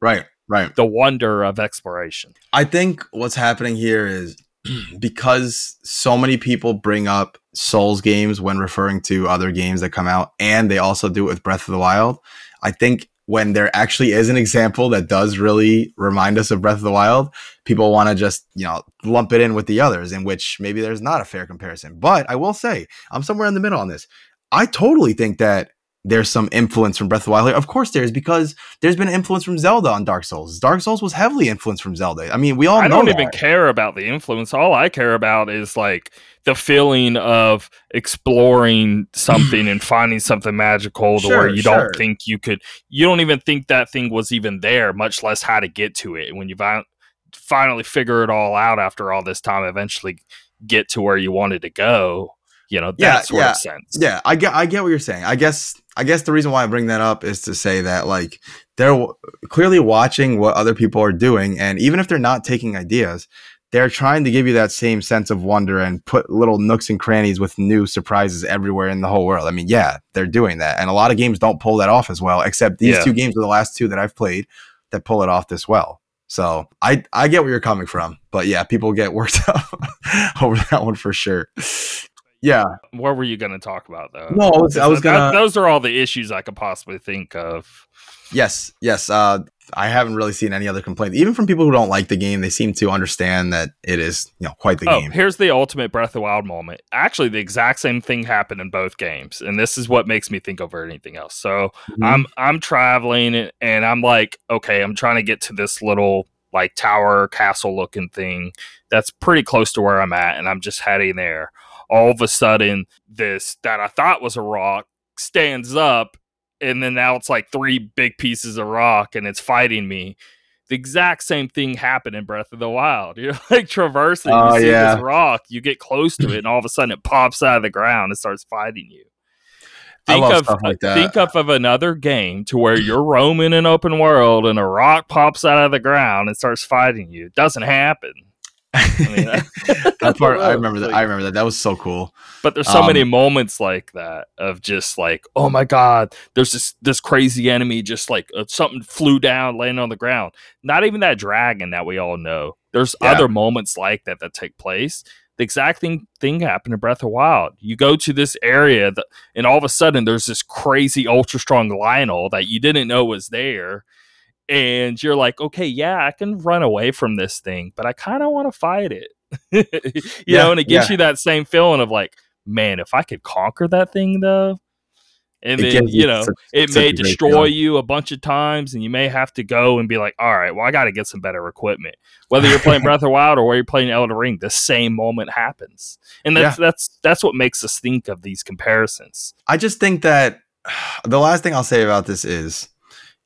right, right. The wonder of exploration. I think what's happening here is [CLEARS THROAT] because so many people bring up Souls games when referring to other games that come out, and they also do it with Breath of the Wild. I think when there actually is an example that does really remind us of Breath of the Wild, people want to just, you know, lump it in with the others, in which maybe there's not a fair comparison. But I will say, I'm somewhere in the middle on this. I totally think that there's some influence from Breath of the Wild. Of course, there's because there's been influence from Zelda on Dark Souls. Dark Souls was heavily influenced from Zelda. I mean, we all. I don't that. even care about the influence. All I care about is like the feeling of exploring something and [SIGHS] finding something magical to sure, where you sure. don't think you could. You don't even think that thing was even there, much less how to get to it. When you finally figure it all out after all this time, eventually get to where you wanted to go you know that yeah, sort yeah, of sense yeah i get i get what you're saying i guess i guess the reason why i bring that up is to say that like they're clearly watching what other people are doing and even if they're not taking ideas they're trying to give you that same sense of wonder and put little nooks and crannies with new surprises everywhere in the whole world i mean yeah they're doing that and a lot of games don't pull that off as well except these yeah. two games are the last two that i've played that pull it off this well so I I get where you're coming from, but yeah, people get worked [LAUGHS] up over that one for sure. Yeah. What were you going to talk about though? No, I was, I was going to. Those are all the issues I could possibly think of. Yes, yes. Uh, I haven't really seen any other complaints, even from people who don't like the game. They seem to understand that it is, you know, quite the oh, game. Here's the ultimate Breath of the Wild moment. Actually, the exact same thing happened in both games, and this is what makes me think over anything else. So mm-hmm. I'm I'm traveling, and I'm like, okay, I'm trying to get to this little like tower castle looking thing that's pretty close to where I'm at, and I'm just heading there all of a sudden this that I thought was a rock stands up and then now it's like three big pieces of rock and it's fighting me. The exact same thing happened in Breath of the Wild. [LAUGHS] You're like traversing, oh, you see yeah. this rock, you get close to it, and [CLEARS THROAT] all of a sudden it pops out of the ground and starts fighting you. Think of like think of, of another game to where you're roaming an open world and a rock pops out of the ground and starts fighting you. It doesn't happen. I mean, [LAUGHS] [LAUGHS] that part I remember that. I remember that. That was so cool. But there's so um, many moments like that of just like, oh my god, there's this this crazy enemy just like uh, something flew down, landing on the ground. Not even that dragon that we all know. There's yeah. other moments like that that take place. The exact thing thing happened in Breath of Wild. You go to this area that, and all of a sudden there's this crazy ultra strong Lynel that you didn't know was there and you're like, okay, yeah, I can run away from this thing, but I kind of want to fight it. [LAUGHS] you yeah, know, and it gives yeah. you that same feeling of like, man, if I could conquer that thing though, and it then you know such, it may destroy you a bunch of times, and you may have to go and be like, all right, well, I got to get some better equipment. Whether you're playing [LAUGHS] Breath of Wild or whether you're playing Elden Ring, the same moment happens, and that's yeah. that's that's what makes us think of these comparisons. I just think that [SIGHS] the last thing I'll say about this is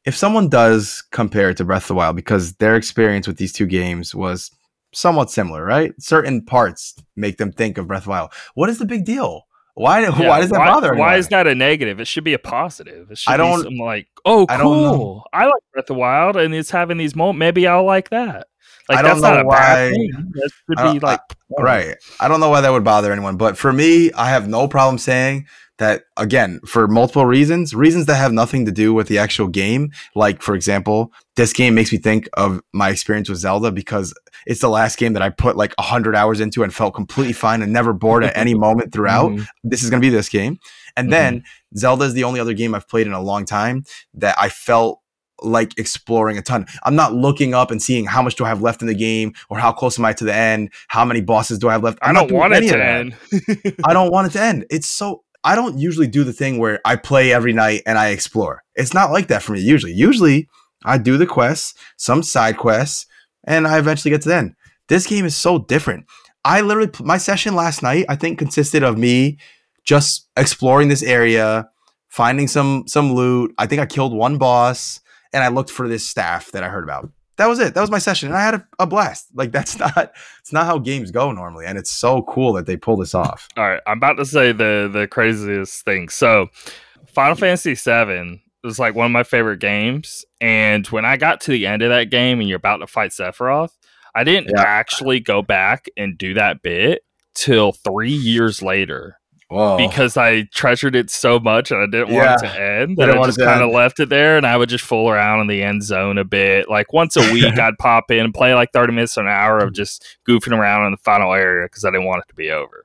if someone does compare it to Breath of the Wild because their experience with these two games was somewhat similar, right? Certain parts make them think of Breath of the Wild. What is the big deal? Why? [LAUGHS] Yeah, why does that why, bother? Why is that a negative? It should be a positive. It should I don't, be like, oh, cool. I, I like Breath of the Wild, and it's having these moments. Maybe I'll like that. Like I don't know why-. That should be like Right. I don't know why that would bother anyone, but for me, I have no problem saying that again, for multiple reasons, reasons that have nothing to do with the actual game. Like, for example, this game makes me think of my experience with Zelda because it's the last game that I put like 100 hours into and felt completely fine and never bored at any [LAUGHS] moment throughout. Mhm. This is going to be this game. And then Zelda is the only other game I've played in a long time that I felt like exploring a ton. I'm not looking up and seeing how much do I have left in the game or how close am I to the end, how many bosses do I have left. I I'm not don't want it to end. [LAUGHS] I don't want it to end. It's so I don't usually do the thing where I play every night and I explore. It's not like that for me usually. Usually I do the quests, some side quests, and I eventually get to the end. This game is so different. I literally my session last night I think consisted of me just exploring this area, finding some some loot. I think I killed one boss and I looked for this staff that I heard about. That was it. That was my session and I had a, a blast. Like [LAUGHS] that's not it's not how games go normally and it's so cool that they pull this off. [LAUGHS] All right, I'm about to say the the craziest thing. So, Final Fantasy VII was like one of my favorite games, and when I got to the end of that game, and you're about to fight Sephiroth, I didn't Yeah. actually go back and do that bit till three years later Whoa. because I treasured it so much and I didn't want it to end that I just kind of left it there and I would just fool around in the end zone a bit. Like once a week, [LAUGHS] I'd pop in and play like 30 minutes an hour of mm. just goofing around in the final area because I didn't want it to be over.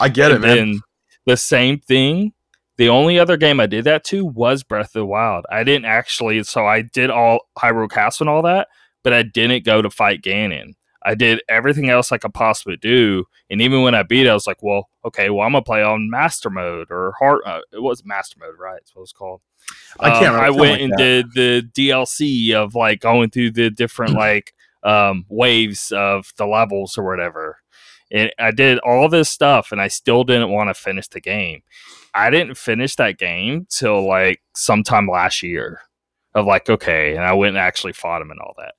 I get it, And man. the same thing. The only other game I did that to was Breath of the Wild. I didn't actually, so I did all Hyrule Castle and all that, but I didn't go to fight Ganon. I did everything else I could possibly do, and even when I beat it, I was like, "Well, okay, well, I'm gonna play on Master Mode or Hard." Uh, it was Master Mode, right? That's what it's called. I can't Um. I went like and that. did the DLC of like going through the different [CLEARS THROAT] like um, waves of the levels or whatever. And I did all this stuff, and I still didn't want to finish the game. I didn't finish that game till like sometime last year. Of like, okay, and I went and actually fought him and all that.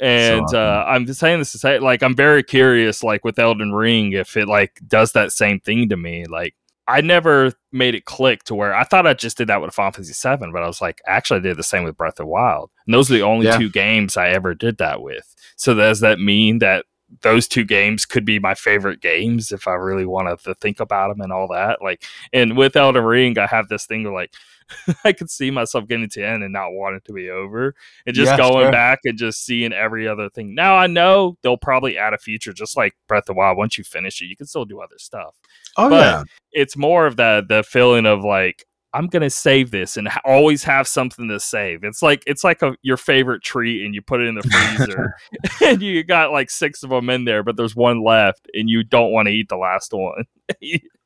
And awesome. uh, I'm saying this to say, like, I'm very curious, like with Elden Ring, if it like does that same thing to me. Like, I never made it click to where I thought I just did that with Final Fantasy VII, but I was like, actually, I did the same with Breath of the Wild. And those are the only Yeah. two games I ever did that with. So does that mean that those two games could be my favorite games if I really wanted to think about them and all that? Like, and with Elden Ring, I have this thing where like [LAUGHS] I could see myself getting to end and not want it to be over, and just Yeah, going sure. back and just seeing every other thing. Now I know they'll probably add a feature just like Breath of the Wild. Once you finish it, you can still do other stuff Oh but- yeah. it's more of the the feeling of like I'm gonna save this and ha- always have something to save. It's like it's like a, your favorite treat and you put it in the freezer [LAUGHS] [LAUGHS] and you got like six of them in there, but there's one left and you don't want to eat the last one.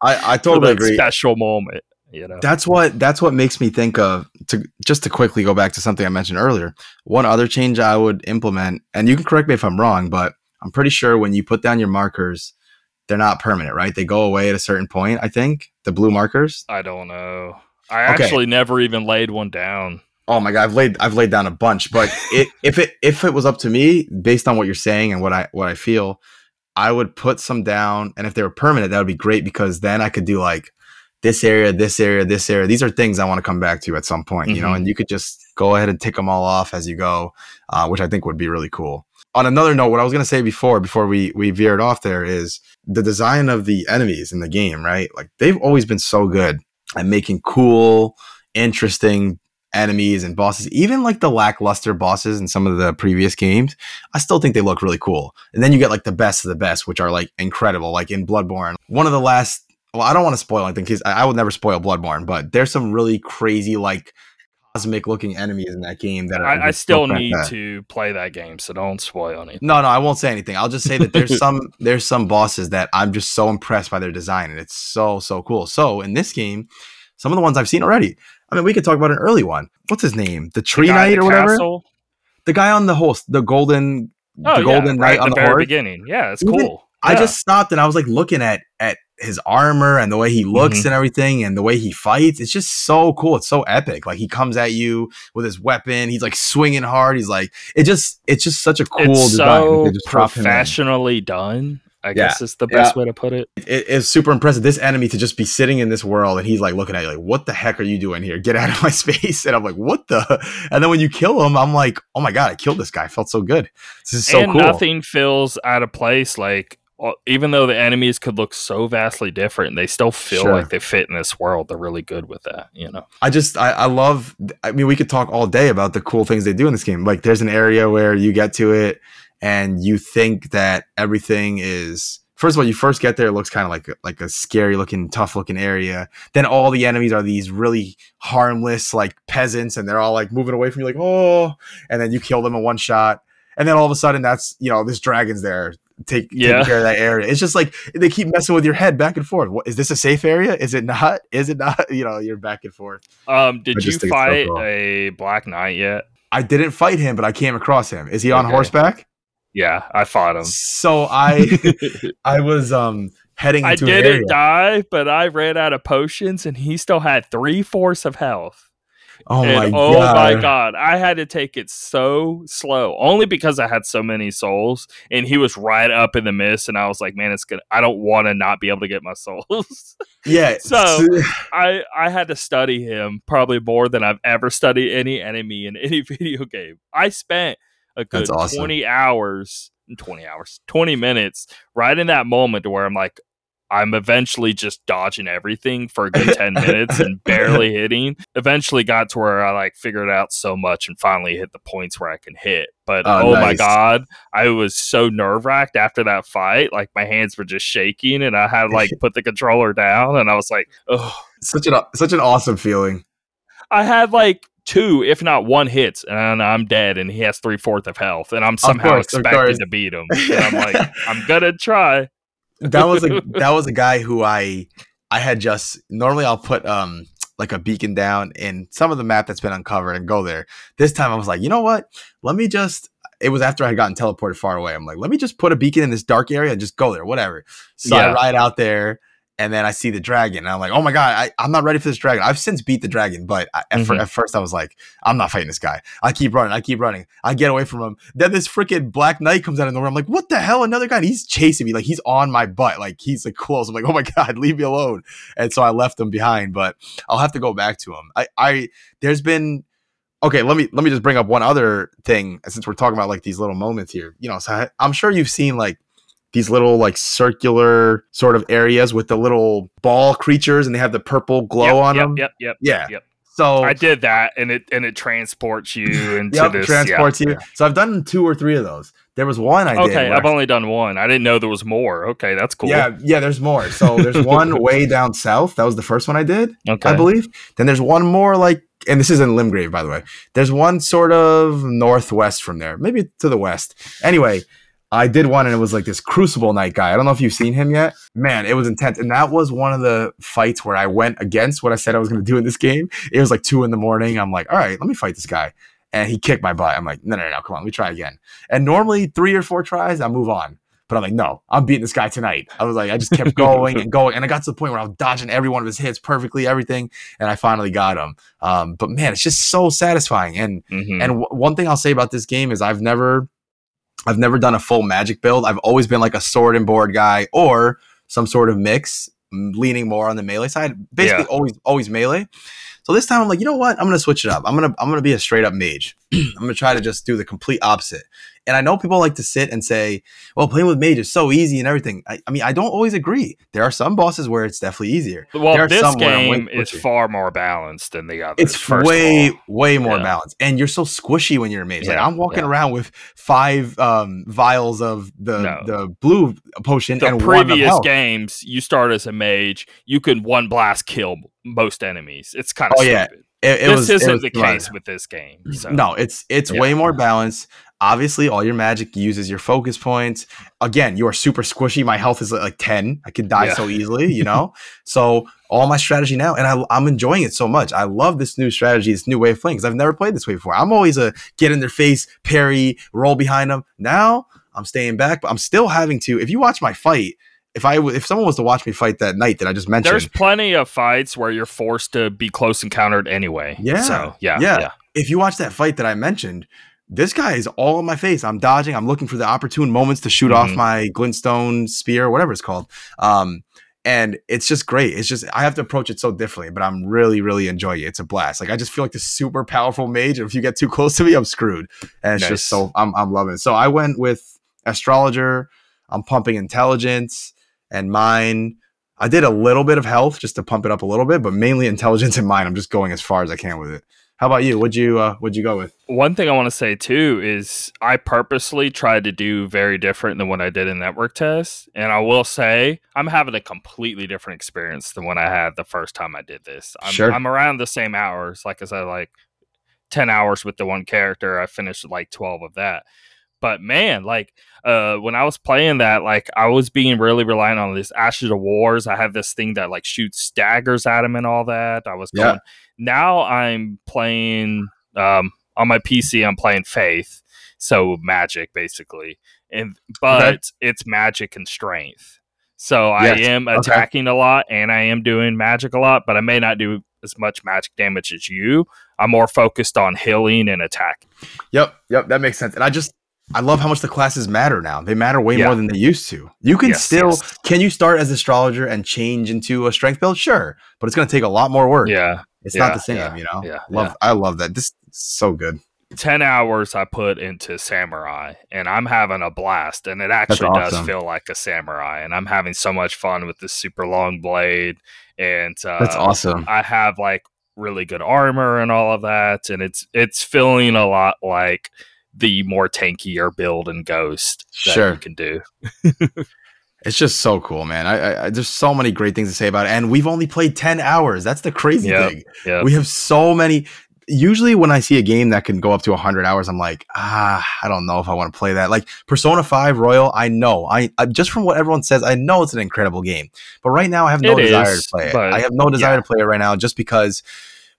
I, I totally agree. Special moment, you know. That's what that's what makes me think of to just to quickly go back to something I mentioned earlier. One other change I would implement, and you can correct me if I'm wrong, but I'm pretty sure when you put down your markers, they're not permanent, right? They go away at a certain point. I think the blue markers. I don't know. I Okay. actually never even laid one down. Oh my god, I've laid I've laid down a bunch, but [LAUGHS] it, if it if it was up to me, based on what you're saying and what I what I feel, I would put some down, and if they were permanent, that would be great because then I could do like this area, this area, this area. These are things I want to come back to at some point, you know, Mhm. and you could just go ahead and tick them all off as you go, uh, which I think would be really cool. On another note, what I was gonna say before before we we veered off there is the design of the enemies in the game, right? Like they've always been so good at making cool, interesting enemies and bosses, even like the lackluster bosses in some of the previous games, I still think they look really cool. And then you get like the best of the best, which are like incredible, like in Bloodborne. One of the last, well, I don't want to spoil anything because I, I would never spoil Bloodborne, but there's some really crazy, like cosmic looking enemies in that game that are. I, I still need fantastic. to play that game, so don't spoil anything. No, no, I won't say anything. I'll just say that there's [LAUGHS] some there's some bosses that I'm just so impressed by their design, and it's so so cool. So in this game, some of the ones I've seen already. I mean, we could talk about an early one. What's his name? The Tree The Knight or whatever. castle? The guy on the horse, the golden, Oh, the yeah, golden right knight at on the the, very horse. beginning. Yeah, it's Even- cool. I just stopped and I was like looking at at his armor and the way he looks Mhm. and everything and the way he fights. It's just so cool. It's so epic. Like he comes at you with his weapon. He's like swinging hard. He's like it just it's just such a cool it's design. so They just drop him in. professionally done. I Yeah. guess is the best way to put it. it is super impressive. This enemy to just be sitting in this world and he's like looking at you like, what the heck are you doing here? Get out of my [LAUGHS] space. And I'm like, what the? And then when you kill him, I'm like, oh my God, I killed this guy. I felt so good. This is so and cool. nothing feels out of place. Like even though the enemies could look so vastly different, they still feel Sure. like they fit in this world. They're really good with that. You know. I just, I, I love, I mean, we could talk all day about the cool things they do in this game. Like there's an area where you get to it and you think that everything is, First of all, you first get there, it looks kind of like a, like a scary looking, tough looking area. Then all the enemies are these really harmless, like peasants, and they're all like moving away from you, like oh, and then you kill them in one shot, and then all of a sudden, that's you know this dragon's there, take Yeah. taking care of that area. It's just like they keep messing with your head back and forth. What, is this a safe area? Is it not? [LAUGHS] Is it not? [LAUGHS] You know, you're back and forth. Um, did you just think it's so fight cool. a Black Knight yet? I didn't fight him, but I came across him. Is he on Okay. horseback? Yeah, I fought him. So I [LAUGHS] I was um heading I into an didn't area. die, but I ran out of potions, and he still had three fourths of health. Oh and my oh god! my god, I had to take it so slow, only because I had so many souls, and he was right up in the mist, and I was like, man, it's gonna. I don't want to not be able to get my [LAUGHS] souls. Yeah. [LAUGHS] So- [LAUGHS] I I had to study him probably more than I've ever studied any enemy in any video game. I spent a good awesome. twenty hours, twenty hours, twenty minutes, right in that moment to where I'm like. I'm eventually just dodging everything for a good 10 [LAUGHS] minutes and barely hitting. Eventually got to where I like figured out so much and finally hit the points where I can hit. But Oh, oh, my god, I was so nerve wracked after that fight. Like my hands were just shaking and I had like [LAUGHS] put the controller down and I was like, oh, such an such an awesome feeling. I had like two, if not one hits, and I'm dead, and he has three fourths of health, and I'm somehow course, expected to beat him. [LAUGHS] And I'm like, I'm gonna try. That was a [LAUGHS] that was a guy who I I had just normally I'll put um like a beacon down in some of the map that's been uncovered and go there. This time I was like, you know what? Let me just. It was after I had gotten teleported far away. I'm like, let me just put a beacon in this dark area and just go there, whatever. So I ride out there, and then I see the dragon, and I'm like, oh my god, I, I'm not ready for this dragon. I've since beat the dragon, but I, at, fir- Mhm. at first I was like, I'm not fighting this guy. I keep running, I keep running. I get away from him. Then this freaking black knight comes out of nowhere. I'm like, what the hell? Another guy? And he's chasing me, like he's on my butt, like he's like close. I'm like, oh my [LAUGHS] god, leave me alone. And so I left him behind, but I'll have to go back to him. I, I there's been okay. Let me let me just bring up one other thing since we're talking about like these little moments here. You know, so I, I'm sure you've seen like these little like circular sort of areas with the little ball creatures and they have the purple glow yep, on yep, them. Yep, yep. Yeah. Yep. So I did that, and it and it transports you [LAUGHS] into yep, this. transports yeah. you. So I've done two or three of those. There was one I did. Okay, I've only done one. I didn't know there was more. Okay, that's cool. Yeah, yeah, there's more. So there's [LAUGHS] one way down south. That was the first one I did, Okay. I believe. Then there's one more like and this is in Limgrave, by the way. There's one sort of northwest from there, maybe to the west. Anyway, I did one and it was like this Crucible Knight guy. I don't know if you've seen him yet. Man, it was intense. And that was one of the fights where I went against what I said I was going to do in this game. It was like two in the morning. I'm like, all right, let me fight this guy. And he kicked my butt. I'm like, no, no, no, come on, let me try again. And normally three or four tries, I move on. But I'm like, no, I'm beating this guy tonight. I was like, I just kept [LAUGHS] going and going. And I got to the point where I was dodging every one of his hits perfectly, everything. And I finally got him. Um, but man, it's just so satisfying. And Mhm. and w- one thing I'll say about this game is I've never, I've never done a full magic build. I've always been like a sword and board guy or some sort of mix, leaning more on the melee side. Basically, Yeah. always always melee. So this time I'm like, you know what? I'm gonna switch it up. I'm gonna I'm gonna be a straight up mage. [CLEARS THROAT] I'm gonna try to just do the complete opposite. And I know people like to sit and say, well, playing with mage is so easy and everything. I, I mean, I don't always agree. There are some bosses where it's definitely easier. there well, are this some where I'm way game is far more balanced than the other. It's way, way more Yeah. balanced, and you're so squishy when you're a mage. like I'm walking yeah. around with five um, vials of the No. the blue potion the and previous games, you start as a mage, you can one blast kill most enemies. It's kind of Oh, yeah. stupid. It, it this was, isn't was the case with this game. So. No, it's it's Yeah. way more balanced. Obviously, all your magic uses your focus points. Again, you are super squishy. My health is like, like ten. I could die Yeah. so easily, you [LAUGHS] know. so all my strategy now, and I, I'm enjoying it so much. I love this new strategy, this new way of playing because I've never played this way before. I'm always a get in their face, parry, roll behind them. Now I'm staying back, but I'm still having to. If you watch my fight, if I if someone was to watch me fight that night that I just mentioned, There's plenty of fights where you're forced to be close encountered anyway. Yeah. So yeah. Yeah. Yeah. if you watch that fight that I mentioned, this guy is all in my face. I'm dodging. I'm looking for the opportune moments to shoot off Mhm. my glintstone spear, whatever it's called. Um, and it's just great. It's just I have to approach it so differently, but I'm really, really enjoying it. It's a blast. Like I just feel like this super powerful mage. And if you get too close to me, I'm screwed. And it's Nice. just so I'm I'm loving it. So I went with astrologer. I'm pumping intelligence and mind. I did a little bit of health just to pump it up a little bit, but mainly intelligence and mind. I'm just going as far as I can with it. How about you? What'd you uh, what'd you go with? One thing I want to say too is I purposely tried to do very different than what I did in network tests. And I will say I'm having a completely different experience than what I had the first time I did this. I'm, Sure. I'm around the same hours. Like I said, like 10 hours with the one character. I finished like 12 of that. But man, like uh when I was playing that, like I was being really reliant on this Ashes of Wars. I have this thing that like shoots staggers at him and all that. I was Yeah. Now I'm playing um on my PC I'm playing Faith. So magic basically. And but it's magic and strength. So I Yes. am Okay. attacking a lot and I am doing magic a lot, but I may not do as much magic damage as you. I'm more focused on healing and attacking. Yep, yep, that makes sense. And I just I love how much the classes matter now. They matter way Yeah. more than they used to. You can Yes, still yes. can you start as astrologer and change into a strength build? Sure, but it's going to take a lot more work. Yeah. it's yeah, not the same. yeah, you know, yeah, love. I love that. This is so good. 10 hours I put into samurai and I'm having a blast and it actually does feel like a samurai and I'm having so much fun with this super long blade and uh, That's awesome. I have like really good armor and all of that and it's it's feeling a lot like the more tankier build and ghost that Sure. you can do. [LAUGHS] It's just so cool, man. I, I, I there's so many great things to say about it, and we've only played ten hours. That's the crazy Yep, thing. Yeah. We have so many. Usually, when I see a game that can go up to hundred hours, I'm like, ah, I don't know if I want to play that. Like Persona Five Royal, I know, I, I just from what everyone says, I know it's an incredible game. But right now, I have no It desire is, to play it. I have no desire yeah. to play it right now, just because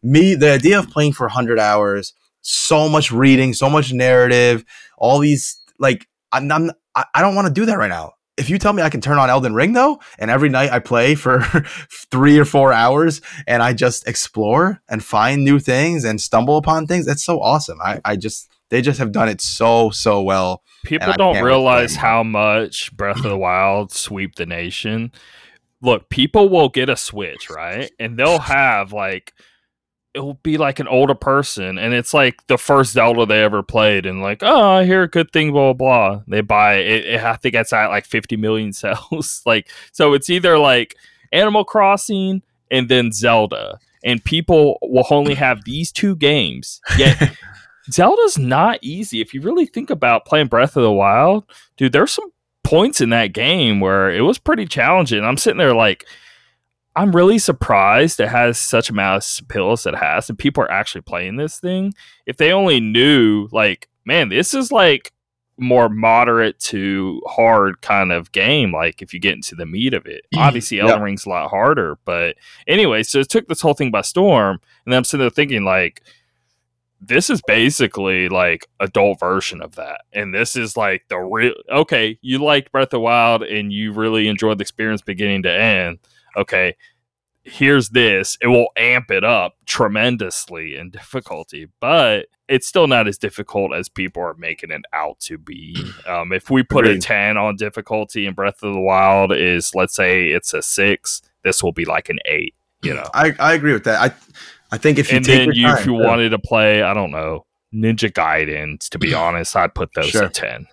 me, the idea of playing for hundred hours, so much reading, so much narrative, all these like, I'm, I'm I, don't want to do that right now. If you tell me I can turn on Elden Ring though, and every night I play for [LAUGHS] three or four hours and I just explore and find new things and stumble upon things, that's so awesome. I, I just they just have done it so so well. People don't can't wait to play realize how much Breath of the Wild sweep the nation. Look, people will get a Switch, right? And they'll have like it'll be like an older person and it's like the first Zelda they ever played and like, oh, I hear a good thing, blah blah blah. They buy it, it I think it's at like 50 million [LAUGHS] sales. like so it's either like Animal Crossing and then Zelda. And people will only have these two games. Yet [LAUGHS] Zelda's not easy. If you really think about playing Breath of the Wild, dude, there's some points in that game where it was pretty challenging. I'm sitting there like, I'm really surprised it has such amount of pills it has, and people are actually playing this thing. If they only knew, like, man, this is like more moderate to hard kind of game. Like, if you get into the meat of it, obviously Elden Yep. Ring's a lot harder. But anyway, so it took this whole thing by storm, and then I'm sitting there thinking, like, this is basically like adult version of that and this is like the real okay you liked breath of the wild and you really enjoyed the experience beginning to end okay here's this it will amp it up tremendously in difficulty but it's still not as difficult as people are making it out to be [CLEARS THROAT] um, if we put a 10 on difficulty and breath of the wild is let's say it's a 6 this will be like an 8 you know I, I agree with that. I I think if you and take then you, time, if you sure. wanted to play, I don't know, Ninja Gaidens, to be [CLEARS THROAT] honest, I'd put those Sure. at ten.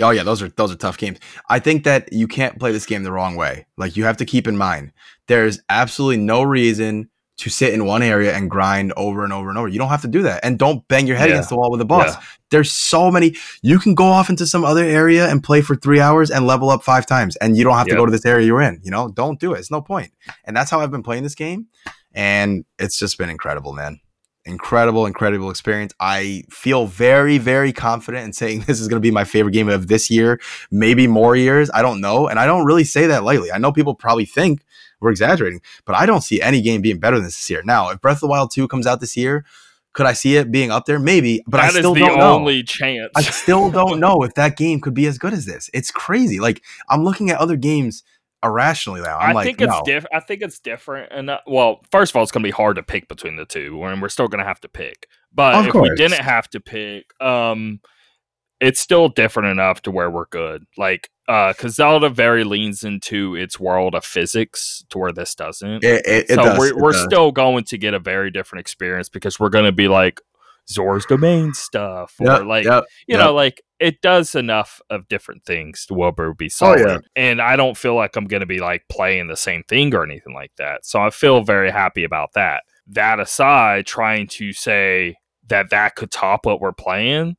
Oh yeah, those are those are tough games. I think that you can't play this game the wrong way. Like you have to keep in mind there's absolutely no reason to sit in one area and grind over and over and over. You don't have to do that. And don't bang your head Yeah. against the wall with a boss. Yeah. There's so many you can go off into some other area and play for 3 hours and level up 5 times and you don't have to go to this area you're in, you know? Don't do it. It's no point. And that's how I've been playing this game and it's just been incredible, man. Incredible, incredible experience. I feel very, very confident in saying [LAUGHS] this is going to be my favorite game of this year, maybe more years. I don't know. And I don't really say that lightly. I know people probably think we're exaggerating, but I don't see any game being better than this year. Now, if Breath of the Wild 2 comes out this year, could I see it being up there? Maybe, but I still don't know. only chance. I still don't [LAUGHS] know if that game could be as good as this. It's crazy. Like I'm looking at other games irrationally now. I'm I like, think it's no. diff- I think it's different. And uh, well, first of all, it's going to be hard to pick between the two, and we're still going to have to pick. But Of if we didn't have to pick, um, it's still different enough to where we're good. Like, uh, because Zelda very leans into its world of physics to where this doesn't. It, it, it so does, we're it we're does. still going to get a very different experience because we're going to be like Zora's domain stuff, or Yep, like yep, you yep. know, like it does enough of different things to would be Oh, solid. yeah. And I don't feel like I'm going to be like playing the same thing or anything like that. So I feel very happy about that. That aside, trying to say that that could top what we're playing,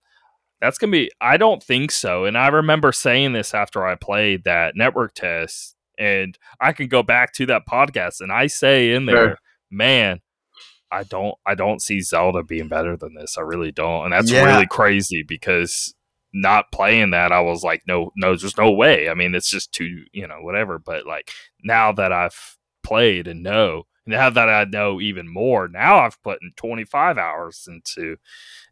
that's going to be, I don't think so. And I remember saying this after I played that network test. And I can go back to that podcast and I say in there, Sure. man, I don't I don't see Zelda being better than this. I really don't. And that's Yeah. really crazy because not playing that I was like no no there's no way. I mean it's just too, you know, whatever, but like now that I've played and know now that I know even more, now I've put in 25 hours into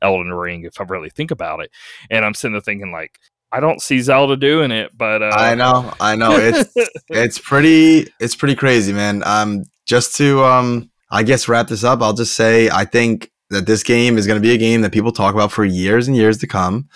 Elden Ring if I really think about it. And I'm sitting there thinking like I don't see Zelda doing it, but uh I know, I know. It's [LAUGHS] it's pretty it's pretty crazy, man. Um, just to um, I guess wrap this up, I'll just say I think that this game is going to be a game that people talk about for years and years to come.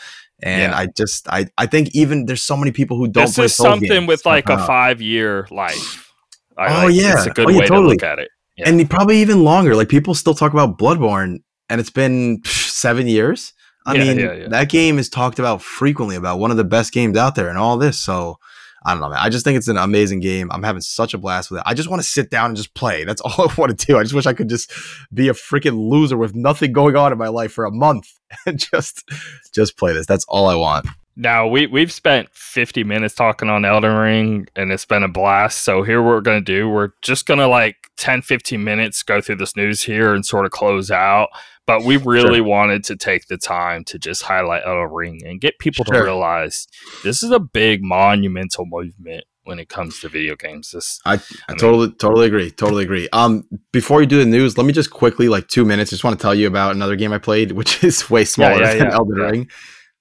And Yeah. I just I I think even there's so many people who don't this play is something games. with like a Uh, five year life. I Oh, like- yeah. it's a good Oh, yeah, way totally. to look at it. Yeah. and probably even longer. Like people still talk about Bloodborne, and it's been seven years. I mean, that game is talked about frequently about one of the best games out there, and all this. So I don't know, man. I just think it's an amazing game. I'm having such a blast with it. I just want to sit down and just play. That's [LAUGHS] all I want to do. I just wish I could just be a freaking loser with nothing going on in my life for a month [LAUGHS] and just just play this. That's all I want. Now we we've spent 50 minutes talking on Elden Ring and it's been a blast. So here we're gonna do. We're just gonna like 10, 15 minutes go through this news here and sort of close out. But we really wanted to take the time to just highlight Elden Ring and get people to realize this is a big monumental movement when it comes to video games. This I, I I mean- totally totally agree. Totally agree. Um before you do the news, let me just quickly like 2 minutes just want to tell you about another game I played [LAUGHS] which is way smaller yeah, than yeah, Elden yeah. Ring.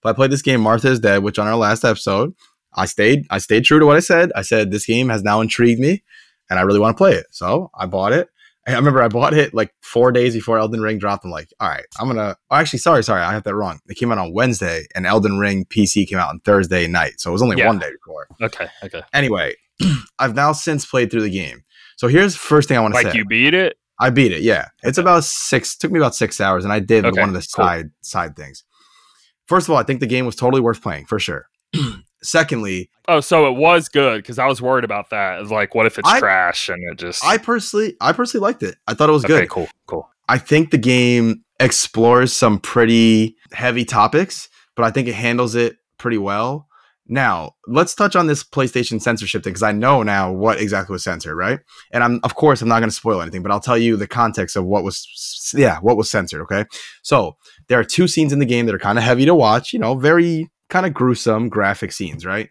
But I played this game Martha is Dead which on our last episode I stayed I stayed true to what I said. I said this game has now intrigued me and I really want to play it. So, I bought it. I remember I bought it like 4 days before Elden Ring dropped. I'm like, "All right, I'm going to oh, Actually, sorry, sorry. I have that wrong. It came out on Wednesday and Elden Ring PC came out on Thursday night. So, it was only Yeah. one day before. okay, okay. Anyway, [CLEARS THROAT] I've now since played through the game. So, here's the first thing I want to Like say. Like you beat it? I beat it. Yeah, it's Okay. about six. Took me about six hours, and I did Okay, one of the cool. side side things. First of all, I think the game was totally worth playing for sure. Secondly, Oh, so it was good because I was worried about that. It's like, what if it's I- trash and it just? I personally, I personally liked it. I thought it was okay, good. cool, cool. I think the game explores some pretty heavy topics, but I think it handles it pretty well. Now, let's touch on this PlayStation censorship thing because I know now what exactly was censored, right? And I'm, of course, I'm not going to spoil anything, but I'll tell you the context of what was, yeah, what was censored. Okay, so there are two scenes in the game that are kind of heavy to watch. You know, very kind of gruesome, graphic scenes, right?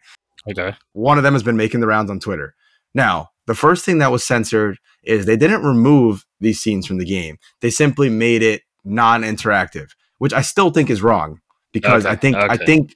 Okay. one of them has been making the rounds on Twitter. Now, the first thing that was censored is they didn't remove these scenes from the game. They simply made it non-interactive, which I still think is wrong because Okay, I think I think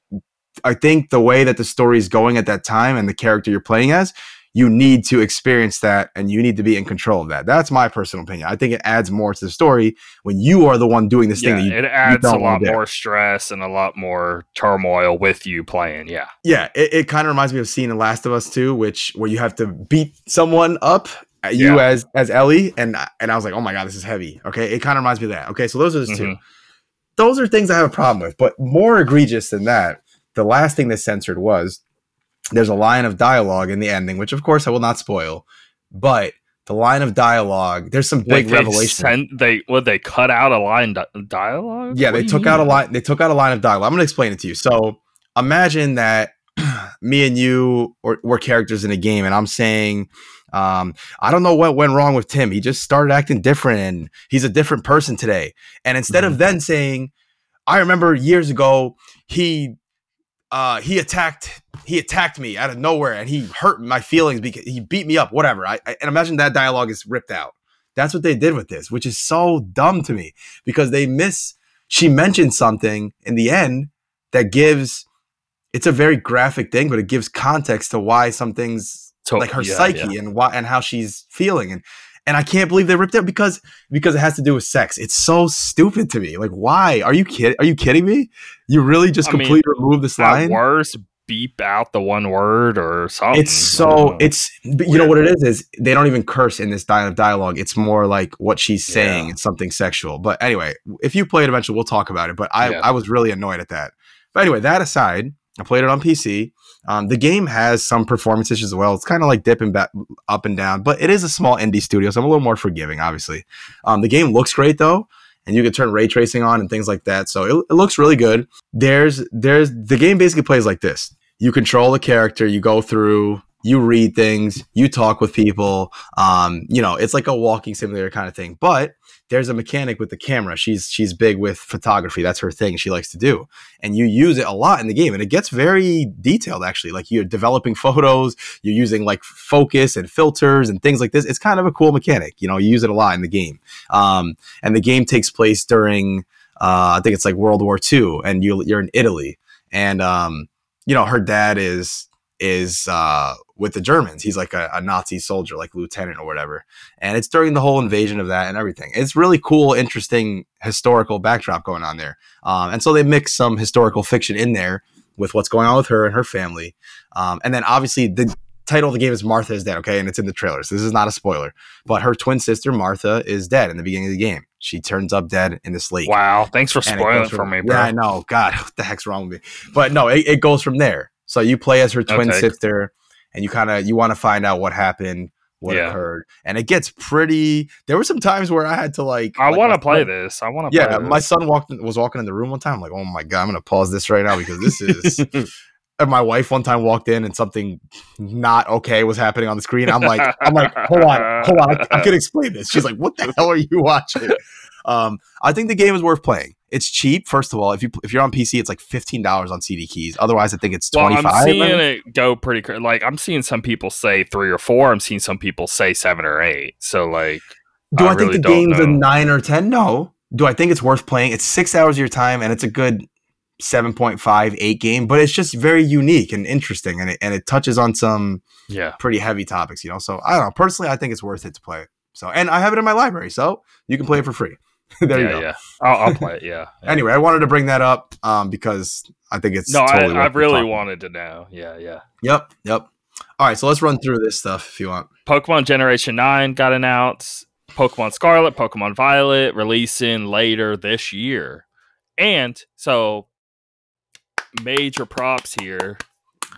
I think the way that the story is going at that time and the character you're playing as, you need to experience that and you need to be in control of that. That's my personal opinion. I think it adds more to the story when you are the one doing this Yeah, thing. That you, it adds a lot more stress and a lot more turmoil with you playing. Yeah. Yeah, it, it kind of reminds me of seeing The Last of Us 2, which where you have to beat someone up, uh, you Yeah. as as Ellie, and and I was like, oh my god, this is heavy. Okay, it kind of reminds me of that. Okay, so those are the two. Mhm. Those are things I have a problem with, but more egregious than that, the last thing they censored was there's a line of dialogue in the ending, which of course I will not spoil, but the line of dialogue, there's some big Wait, they revelation. sent- they what they cut out a line di- dialogue. Yeah, What they took out a line. They took out a line of dialogue. I'm going to explain it to you. So imagine that [CLEARS THROAT] me and you were characters in a game, and I'm saying, um, I don't know what went wrong with Tim. He just started acting different, and he's a different person today. And instead Mm-hmm. of then saying, I remember years ago he uh, he attacked he attacked me out of nowhere, and he hurt my feelings because he beat me up. Whatever. I, I and imagine that dialogue is ripped out. That's what they did with this, which is so dumb to me because they miss. She mentioned something in the end that gives. It's a very graphic thing, but it gives context to why some things To- like her yeah, psyche yeah. and why and how she's feeling and and I can't believe they ripped it because because it has to do with sex. It's so stupid to me. Like, why are you kidding? Are you kidding me? You really just I mean, completely remove this line? worst, beep out the one word or something. It's so it's but you know what it is is they don't even curse in this dialogue. It's more like what she's saying. Yeah. It's something sexual. But anyway, if you play it eventually, we'll talk about it. But I Yeah. I was really annoyed at that. But anyway, that aside, I played it on PC. Um, the game has some performance issues as well. It's kind of like dipping back up and down, but it is a small indie studio, so I'm a little more forgiving. Obviously, um, the game looks great though, and you can turn ray tracing on and things like that. So it, it looks really good. There's there's the game basically plays like this: you control the character, you go through, you read things, you talk with people. Um, you know, it's like a walking simulator kind of thing. But there's a mechanic with the camera. She's she's big with photography. That's her thing. She likes to do, and you use it a lot in the game. And it gets very detailed. Actually, like you're developing photos, you're using like focus and filters and things like this. It's kind of a cool mechanic. You know, you use it a lot in the game. Um, and the game takes place during uh, I think it's like World War II, and you you're in Italy, and um, you know her dad is is uh, with the Germans. He's like a, a Nazi soldier, like lieutenant or whatever. And it's during the whole invasion of that and everything. It's really cool, interesting historical backdrop going on there. Um, and so they mix some historical fiction in there with what's going on with her and her family. Um, and then obviously the title of the game is Martha is dead, okay? And it's in the trailers. This is not a spoiler. But her twin sister, Martha, is dead in the beginning of the game. She turns up dead in this lake. wow. Thanks for And spoiling goes for me, bro. Yeah, I know. God, [LAUGHS] what the heck's wrong with me? But no, it, it goes from there. So you play as her twin Okay. sister, and you kind of you want to find out what happened, what Yeah. occurred, and it gets pretty. There were some times where I had to like. I like, want to play son- this. I want to. Yeah, my son walked was walking in the room one time. I'm like, oh my god, I'm gonna pause this right now because this is. [LAUGHS] and my wife one time walked in and something not okay was happening on the screen. I'm like, I'm like, hold on, hold on, I, I could [LAUGHS] explain this. She's like, what the hell are you watching? Um, I think the game is worth playing. It's cheap, first of all. If you if you're on PC, it's like fifteen dollars on CD keys. Otherwise, I think it's twenty five. Well, I'm five. seeing it go pretty cra- like I'm seeing some people say three or four. I'm seeing some people say seven or eight. So like, Do I, I think really the game's a nine or ten? No. Do I think it's worth playing? It's six hours of your time, and it's a good 7.5, 8 game, but it's just very unique and interesting, and it and it touches on some yeah, pretty heavy topics, you know. So I don't know. Personally, I think it's worth it to play. So, and I have it in my library, so you can play it for free. [LAUGHS] there you go. yeah. [LAUGHS] I'll, I'll play it. Yeah. yeah. Anyway, I wanted to bring that up um, because I think it's no, totally I, I really wanted to know. Yeah, yeah. Yep, yep. All right, so let's run through this stuff if you want. Pokemon Generation 9 got announced. Pokemon Scarlet, Pokemon Violet releasing later this year. And so, major props here.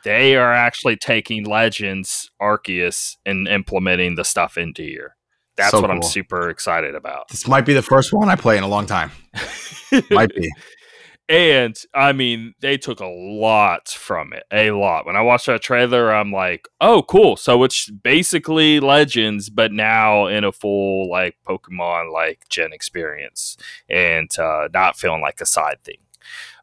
They are actually taking Legends Arceus and implementing the stuff into here. That's So what I'm super excited about. This might be the first one I play in a long time. [LAUGHS] Might be. And I mean, they took a lot from it, a lot. When I watched that trailer, I'm like, oh, cool. So it's basically Legends, but now in a full like Pokemon like Gen experience, and uh, not feeling like a side thing.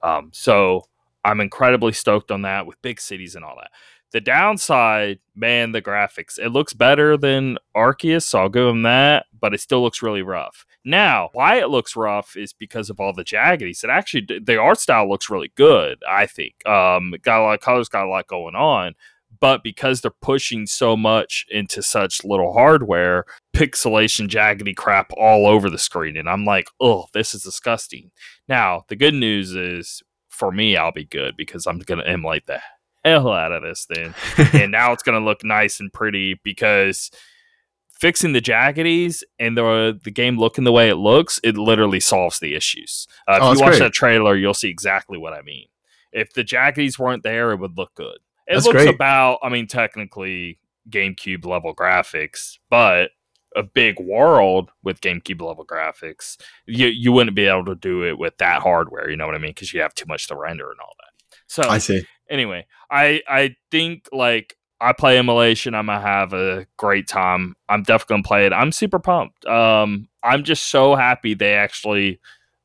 Um, so I'm incredibly stoked on that with big cities and all that. The downside, man, the graphics. It looks better than Arceus, so I'll give them that, but it still looks really rough. Now, why it looks rough is because of all the jaggities. It actually, the art style looks really good, I think. Um, got a lot of colors, got a lot going on, but because they're pushing so much into such little hardware, pixelation, jaggedy crap all over the screen. And I'm like, oh, this is disgusting. Now, the good news is for me, I'll be good because I'm going to emulate the hell out of this thing. and now it's going to look nice and pretty because fixing the jaggities and the the game looking the way it looks, it literally solves the issues. Uh, if Oh, you watch great. that trailer, you'll see exactly what I mean. If the jaggities weren't there, it would look good. It That's looks great. about, I mean, technically GameCube level graphics, but a big world with GameCube level graphics, you you wouldn't be able to do it with that hardware. You know what I mean? Because you have too much to render and all that. So I see. Anyway, I I think like I play emulation. I'm gonna have a great time. I'm definitely gonna play it. I'm super pumped. Um, I'm just so happy they actually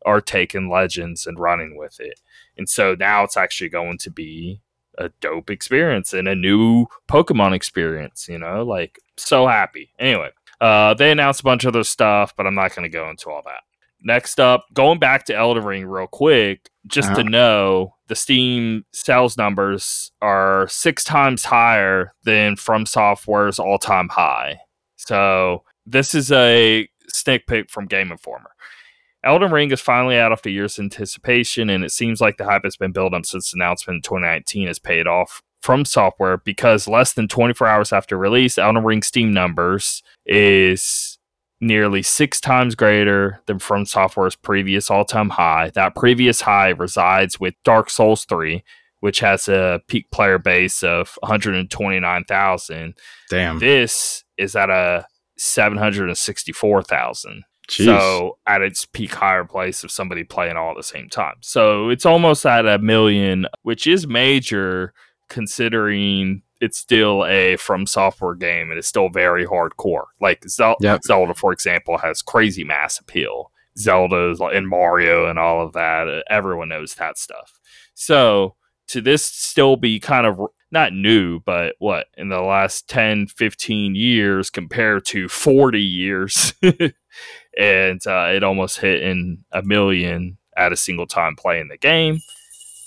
are taking Legends and running with it, and so now it's actually going to be a dope experience and a new Pokemon experience. You know, like so happy. Anyway, uh, they announced a bunch of other stuff, but I'm not gonna go into all that. Next up, going back to Elden Ring real quick, just Uh-huh. to know the Steam sales numbers are six times higher than From Software's all time high. So this is a sneak peek from Game Informer. Elden Ring is finally out after years of anticipation, and it seems like the hype has been built up since the announcement in 2019 has paid off from software because less than 24 hours after release, Elden Ring Steam numbers is nearly six times greater than From Software's previous all time high. That previous high resides with Dark Souls 3, which has a peak player base of 129,000. Damn. This is at a 764,000. Jeez. So at its peak higher place of somebody playing all at the same time. So it's almost at a million, which is major considering it's still a From Software game and it's still very hardcore. Like Zel- Yep. Zelda, for example, has crazy mass appeal. Zelda's like- and Mario and all of that. uh, Everyone knows that stuff. So to this still be kind of not new, but what in the last 10, 15 years compared to 40 years. [LAUGHS] and uh, it almost hit in a million at a single time playing the game.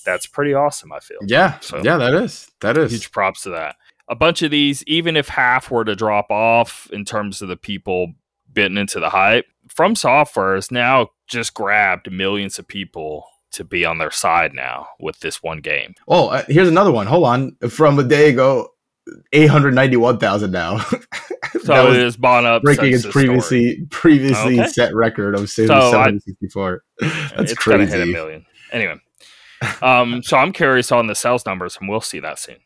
That's pretty awesome, I feel. yeah. So- yeah, that is. That is. Huge props to that. A bunch of these, even if half were to drop off in terms of the people bitten into the hype, From Software has now just grabbed millions of people to be on their side now with this one game. Oh, uh, here's another one. Hold on. From a day ago, 891,000 now. [LAUGHS] So that was it is bought up breaking its story. previously previously Okay. set record of So 764. [LAUGHS] That's it's gonna hit a crazy. million. Anyway, um, so I'm curious on the sales numbers, and we'll see that soon.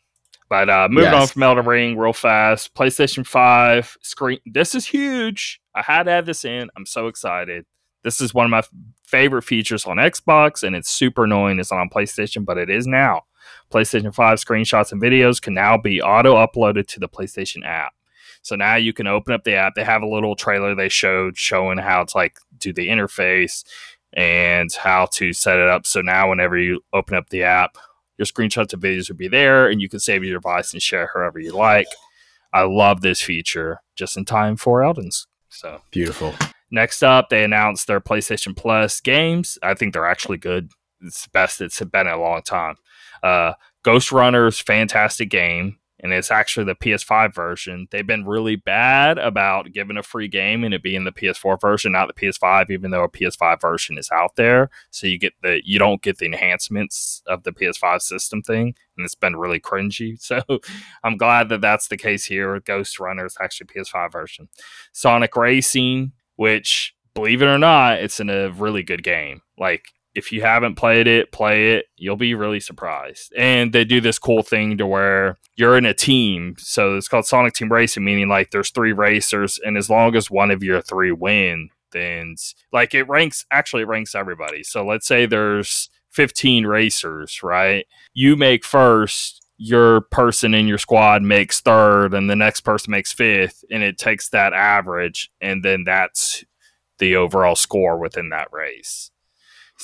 But uh, moving on from Elden Ring real fast, PlayStation Five screen. This is huge. I had to add this in. I'm so excited. This is one of my f- favorite features on Xbox, and it's super annoying. It's not on PlayStation, but it is now. PlayStation 5 screenshots and videos can now be auto uploaded to the PlayStation app. So now you can open up the app. They have a little trailer they showed showing how to like do the interface and how to set it up. So now whenever you open up the app, your screenshots and videos will be there and you can save your device and share however you like. I love this feature just in time for Eldens. So Beautiful. Next up, they announced their PlayStation Plus games. I think they're actually good. It's the best it's been in a long time. Uh, Ghostrunner's fantastic game, and it's actually the PS5 version. They've been really bad about giving a free game and it being the PS4 version, not the PS5, even though a PS5 version is out there. So you get the you don't get the enhancements of the PS5 system thing, and it's been really cringy. [LAUGHS] So I'm glad that that's the case here Ghostrunner. is actually PS5 version. Sonic Racing, which believe it or not, it's in a really good game. Like if you haven't played it, play it. You'll be really surprised. And they do this cool thing to where you're in a team. So it's called Sonic Team Racing, meaning like there's three racers, and as long as one of your three win, then like it ranks actually it ranks everybody. So let's say there's 15 racers, right? You make first, your person in your squad makes third, and the next person makes fifth, and it takes that average, and then that's the overall score within that race.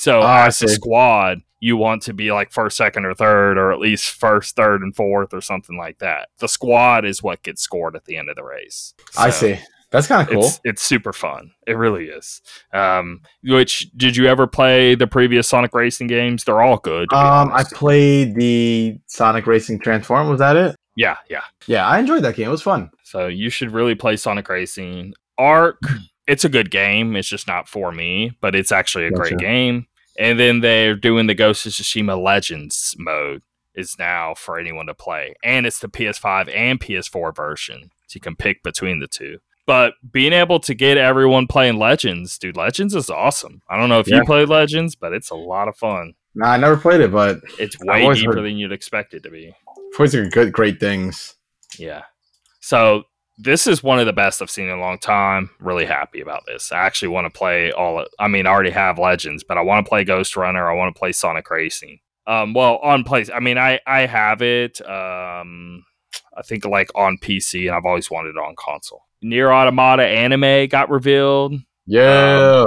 So Ah, as a squad, you want to be like first, second, or third, or at least first, third, and fourth, or something like that. The squad is what gets scored at the end of the race. I see. That's kind of cool. it's it's super fun. It really is. Um, which did you ever play the previous Sonic Racing games? They're all good. Um, I played the Sonic Racing Transform. Was that it? yeah, yeah. Yeah, I enjoyed that game. It was fun. So you should really play Sonic Racing. Arc, it's a good game. It's just not for me, but it's actually a Gotcha. great game. And then they're doing the Ghost of Tsushima Legends mode is now for anyone to play, and it's the PS5 and PS4 version, so you can pick between the two. But being able to get everyone playing Legends, dude, Legends is awesome. I don't know if Yeah. you play Legends, but it's a lot of fun. Nah, I never played it, but It's way deeper heard- than you'd expect it to be. I've always heard good, great things. Yeah. So this is one of the best I've seen in a long time. Really happy about this. I actually want to play all. I mean, I already have Legends, but I want to play Ghostrunner. I want to play Sonic Racing. Um, well, on place. I mean, I I have it. Um, I think like on PC, and I've always wanted it on console. NieR Automata anime got revealed. Yeah.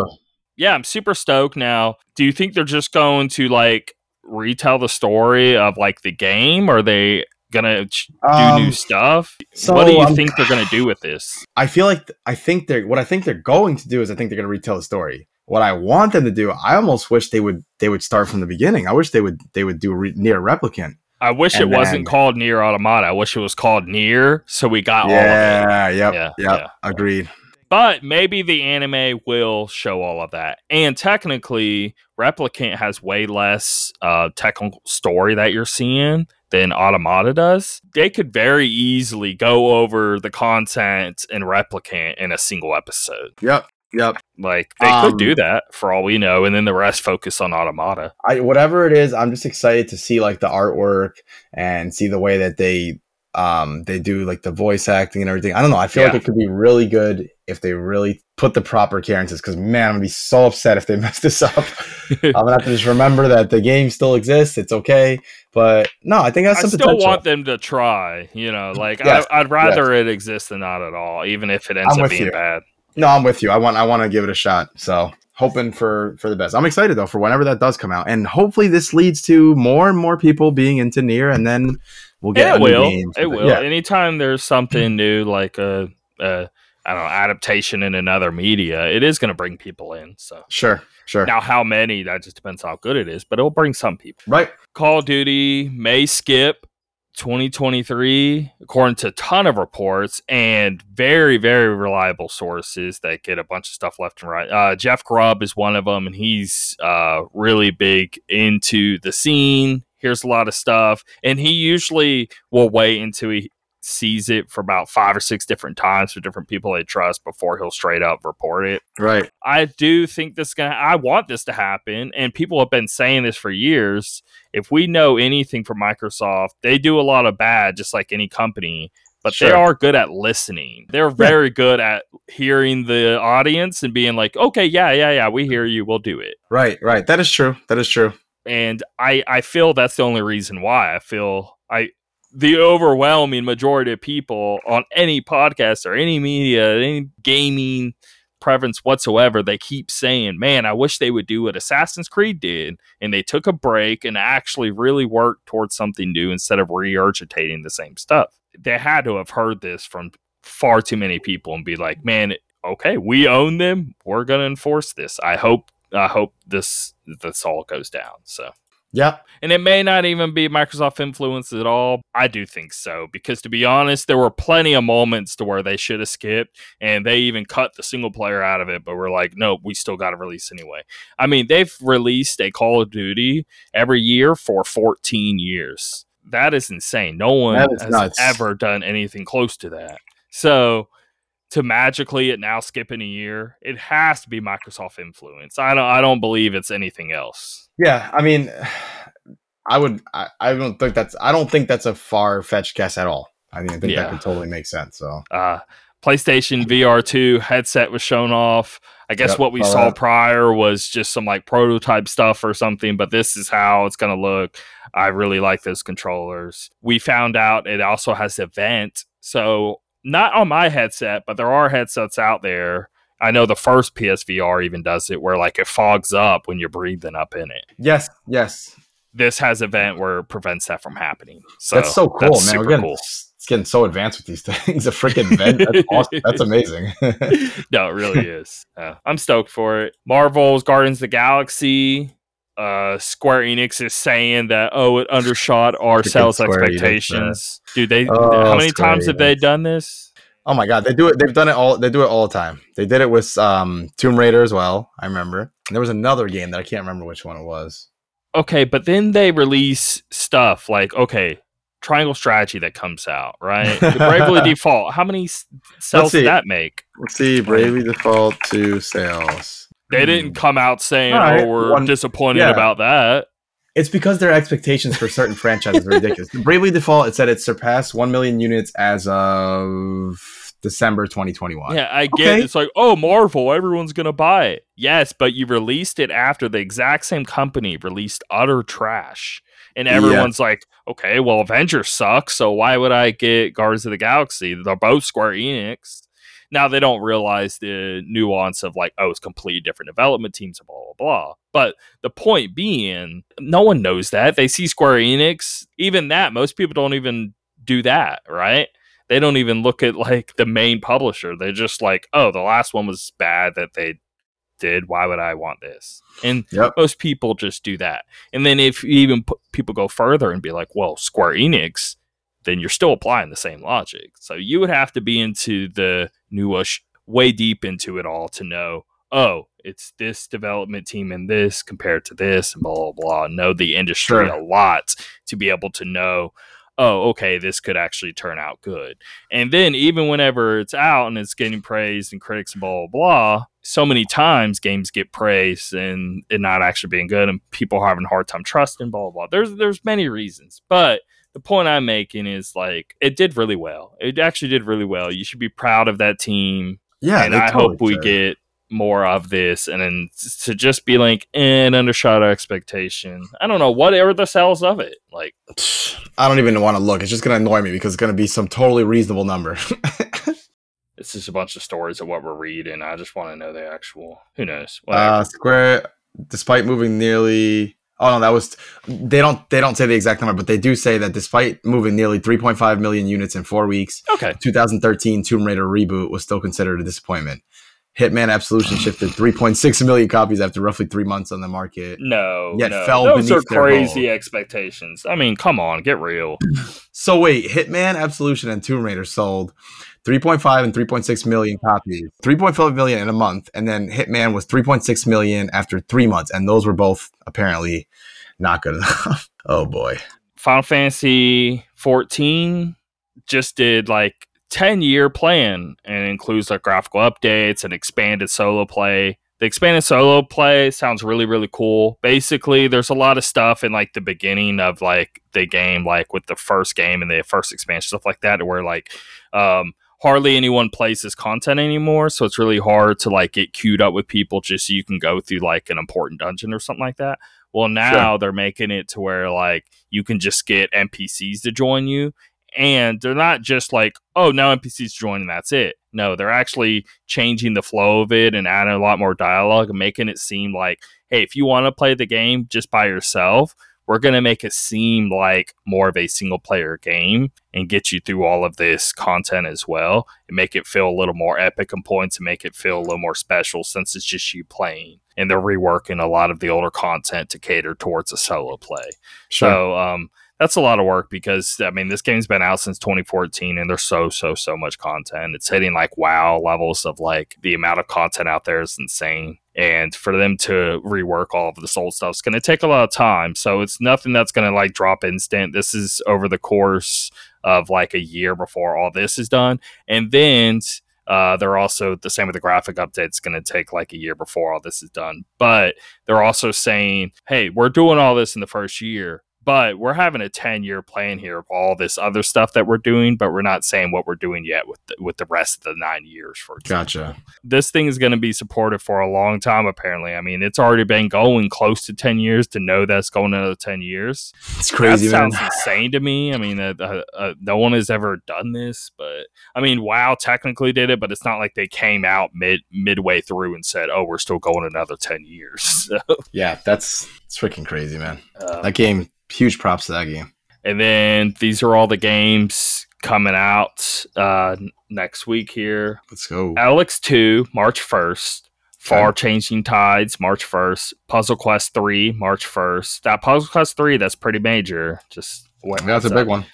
Yeah, I'm super stoked now. Do you think they're just going to like retell the story of like the game? Or they gonna do Um, new stuff? so what do you I'm- think they're gonna do with this? I feel like I think they're what I think they're going to do is I think they're going to retell the story. what I want them to do, I almost wish they would they would start from the beginning. I wish they would they would do re- NieR Replicant. I wish And it wasn't called NieR Automata. I wish it was called NieR, so we got all of it. Yeah, yep, Yeah, yep, yeah. agreed. But maybe the anime will show all of that. And technically, Replicant has way less uh, technical story that you're seeing than Automata does. They could very easily go over the content and Replicant in a single episode. Yep, yep. Like they Um, could do that for all we know, and then the rest focus on Automata. I whatever it is, I'm just excited to see like the artwork and see the way that they um they do like the voice acting and everything. I don't know. I feel like it could be really good if they really put the proper care into this. Because man, I'm gonna be so upset if they [LAUGHS] mess this up. [LAUGHS] I'm gonna have to just remember that the game still exists. It's okay, but no, I think that's I still potential. want them to try. You know, like Yes, I, I'd rather it exist than not at all, even if it ends I'm up being you. bad. No, I'm with you. I want I want to give it a shot. So hoping for for the best. I'm excited though for whenever that does come out, and hopefully this leads to more and more people being into NieR, and then we'll get it will. It will. Yeah, Anytime there's something [CLEARS THROAT] new, like a, a I don't know adaptation in another media, it is going to bring people in. So sure, sure. now, how many? That just depends how good it is, but it'll bring some people. right. Call of Duty may skip 2023, according to a ton of reports and very, very reliable sources that get a bunch of stuff left and right. Uh, Jeff Grubb is one of them, and he's uh, really big into the scene. Here's a lot of stuff, and he usually will wait until he sees it for about five or six different times for different people they trust before he'll straight up report it. Right. I do think this gonna. I want this to happen, and people have been saying this for years. If we know anything from Microsoft, they do a lot of bad, just like any company. But they are good at listening. They're very good at hearing the audience and being like, "Okay, yeah, yeah, yeah, we hear you. We'll do it." Right. Right. That is true. That is true. And I, I feel that's the only reason why. I feel I, the overwhelming majority of people on any podcast or any media, any gaming preference whatsoever, they keep saying, "Man, I wish they would do what Assassin's Creed did, and they took a break and actually really worked towards something new instead of regurgitating the same stuff." They had to have heard this from far too many people and be like, "Man, okay, we own them. We're gonna enforce this." I hope. I hope this this all goes down. So. Yep. And it may not even be Microsoft influence at all. I do think so because to be honest, there were plenty of moments to where they should have skipped and they even cut the single player out of it, but we're like, no, we still got to release anyway. I mean, they've released a Call of Duty every year for 14 years. That is insane. No one has nuts. ever done anything close to that. So to magically it now skipping a year, it has to be Microsoft influence. I don't I don't believe it's anything else. Yeah. I mean, [SIGHS] I would. I, I don't think that's. I don't think that's a far fetched guess at all. I mean, I think Yeah. that could totally make sense. So uh, PlayStation VR2 headset was shown off. I guess Yep, what we saw prior was just some like prototype stuff or something, but this is how it's going to look. I really like those controllers. We found out it also has a vent. So, not on my headset, but there are headsets out there. I know the first PSVR even does it where like it fogs up when you're breathing up in it. yes, yes, This has a vent where it prevents that from happening. So that's so cool, that's man. We're super getting cool. it's getting so advanced with these [LAUGHS] things. A freaking vent. That's [LAUGHS] awesome. That's amazing. [LAUGHS] no, it really is. Uh, I'm stoked for it. Marvel's Guardians of the Galaxy. Uh, Square Enix is saying that oh, it undershot our sales Square Enix, expectations. Dude, they Oh, how many Square times have they done this? Oh my god, they do it. They've done it all. They do it all the time. They did it with um, Tomb Raider as well. I remember. And there was another game that I can't remember which one it was. Okay, but then they release stuff like okay, Triangle Strategy that comes out right. Bravely [LAUGHS] Default. How many s- sales did that make? Let's see. Bravely Default to sales. They didn't come out saying, Alright, "Oh, we're one- disappointed yeah. about that." It's because their expectations for certain franchises are ridiculous. [LAUGHS] Bravely Default, it said it surpassed 1 million units as of December 2021. Yeah, I get Okay. it. it's like, oh, Marvel, everyone's gonna buy it. Yes, but you released it after the exact same company released utter trash. And Yeah. everyone's like, okay, well, Avengers sucks, so why would I get Guardians of the Galaxy? They're both Square Enix. Now they don't realize the nuance of like, oh, it's completely different development teams, blah blah blah. But the point being, no one knows that. They see Square Enix. Even that, most people don't even do that, right? They don't even look at like the main publisher. They're just like, oh, the last one was bad that they did. Why would I want this? And Yep. most people just do that. And then if you even put, people go further and be like, well, Square Enix, then you're still applying the same logic. So you would have to be into the newish, way deep into it all to know, oh, it's this development team and this compared to this and blah blah blah. Know the industry Sure. a lot to be able to know, oh, okay, this could actually turn out good. And then even whenever it's out and it's getting praised and critics blah blah blah, so many times games get praised and it not actually being good and people are having a hard time trusting blah blah blah. There's there's many reasons, but the point I'm making is like it did really well. It actually did really well. You should be proud of that team, Yeah, and I totally hope we should. get more of this. And then to just be like, and undershot our expectation. I don't know whatever the sales of it. Like [SIGHS] I don't even want to look. It's just gonna annoy me because it's gonna be some totally reasonable number. [LAUGHS] it's just a bunch of stories of what we're reading. I just want to know the actual. Who knows? uh, Square, despite moving nearly, oh no, that was they don't they don't say the exact number, but they do say that despite moving nearly 3.5 million units in four weeks, okay. 2013 Tomb Raider reboot was still considered a disappointment. Hitman Absolution shifted 3.6 million copies after roughly three months on the market. No, Yet no. fell those are beneath their crazy expectations. I mean, come on, get real. [CLEARS THROAT] So wait, Hitman Absolution and Tomb Raider sold 3.5 and 3.6 million copies, 3.5 million in a month, and then Hitman was 3.6 million after three months, and those were both apparently not good [LAUGHS] enough. oh boy. Final Fantasy 14 just did like 10 year plan and includes like graphical updates and expanded solo play. The expanded solo play sounds really really cool. Basically, there's a lot of stuff in like the beginning of like the game like with the first game and the first expansion stuff like that where like um hardly anyone plays this content anymore, so it's really hard to like get queued up with people just so you can go through like an important dungeon or something like that. Well, now they're making it to where like you can just get NPCs to join you, and they're not just like, oh, now NPCs join and that's it. No, they're actually changing the flow of it and adding a lot more dialogue and making it seem like, hey, if you want to play the game just by yourself, we're going to make it seem like more of a single player game and get you through all of this content as well and make it feel a little more epic and points and make it feel a little more special since it's just you playing. And they're reworking a lot of the older content to cater towards a solo play. So um, that's a lot of work because I mean this game's been out since 2014 and there's so so so much content. It's hitting like wow levels of like the amount of content out there is insane. And for them to rework all of this old stuff is going to take a lot of time. So it's nothing that's going to like drop instant. This is over the course of like a year before all this is done. And then uh, they're also the same with the graphic update. It's going to take like a year before all this is done. But they're also saying, hey, we're doing all this in the first year, but we're having a 10 year plan here of all this other stuff that we're doing, but we're not saying what we're doing yet with the, with the rest of the nine years, for example. Gotcha. This thing is going to be supported for a long time, apparently. I mean, it's already been going close to 10 years to know that's going another 10 years. It's crazy, that man. sounds insane to me. I mean, uh, uh, uh, no one has ever done this, but I mean, WoW technically did it, but it's not like they came out mid midway through and said, "Oh, we're still going another ten years." [LAUGHS] So, Yeah, that's it's freaking crazy, man. uh, That game, huge props to that game. and then these are all the games coming out uh, next week here. Let's go. Elex Two, March first. Far Changing Tides, March 1st. Puzzle Quest 3, March 1st. That Puzzle Quest 3, that's pretty major. Just what That's a big one.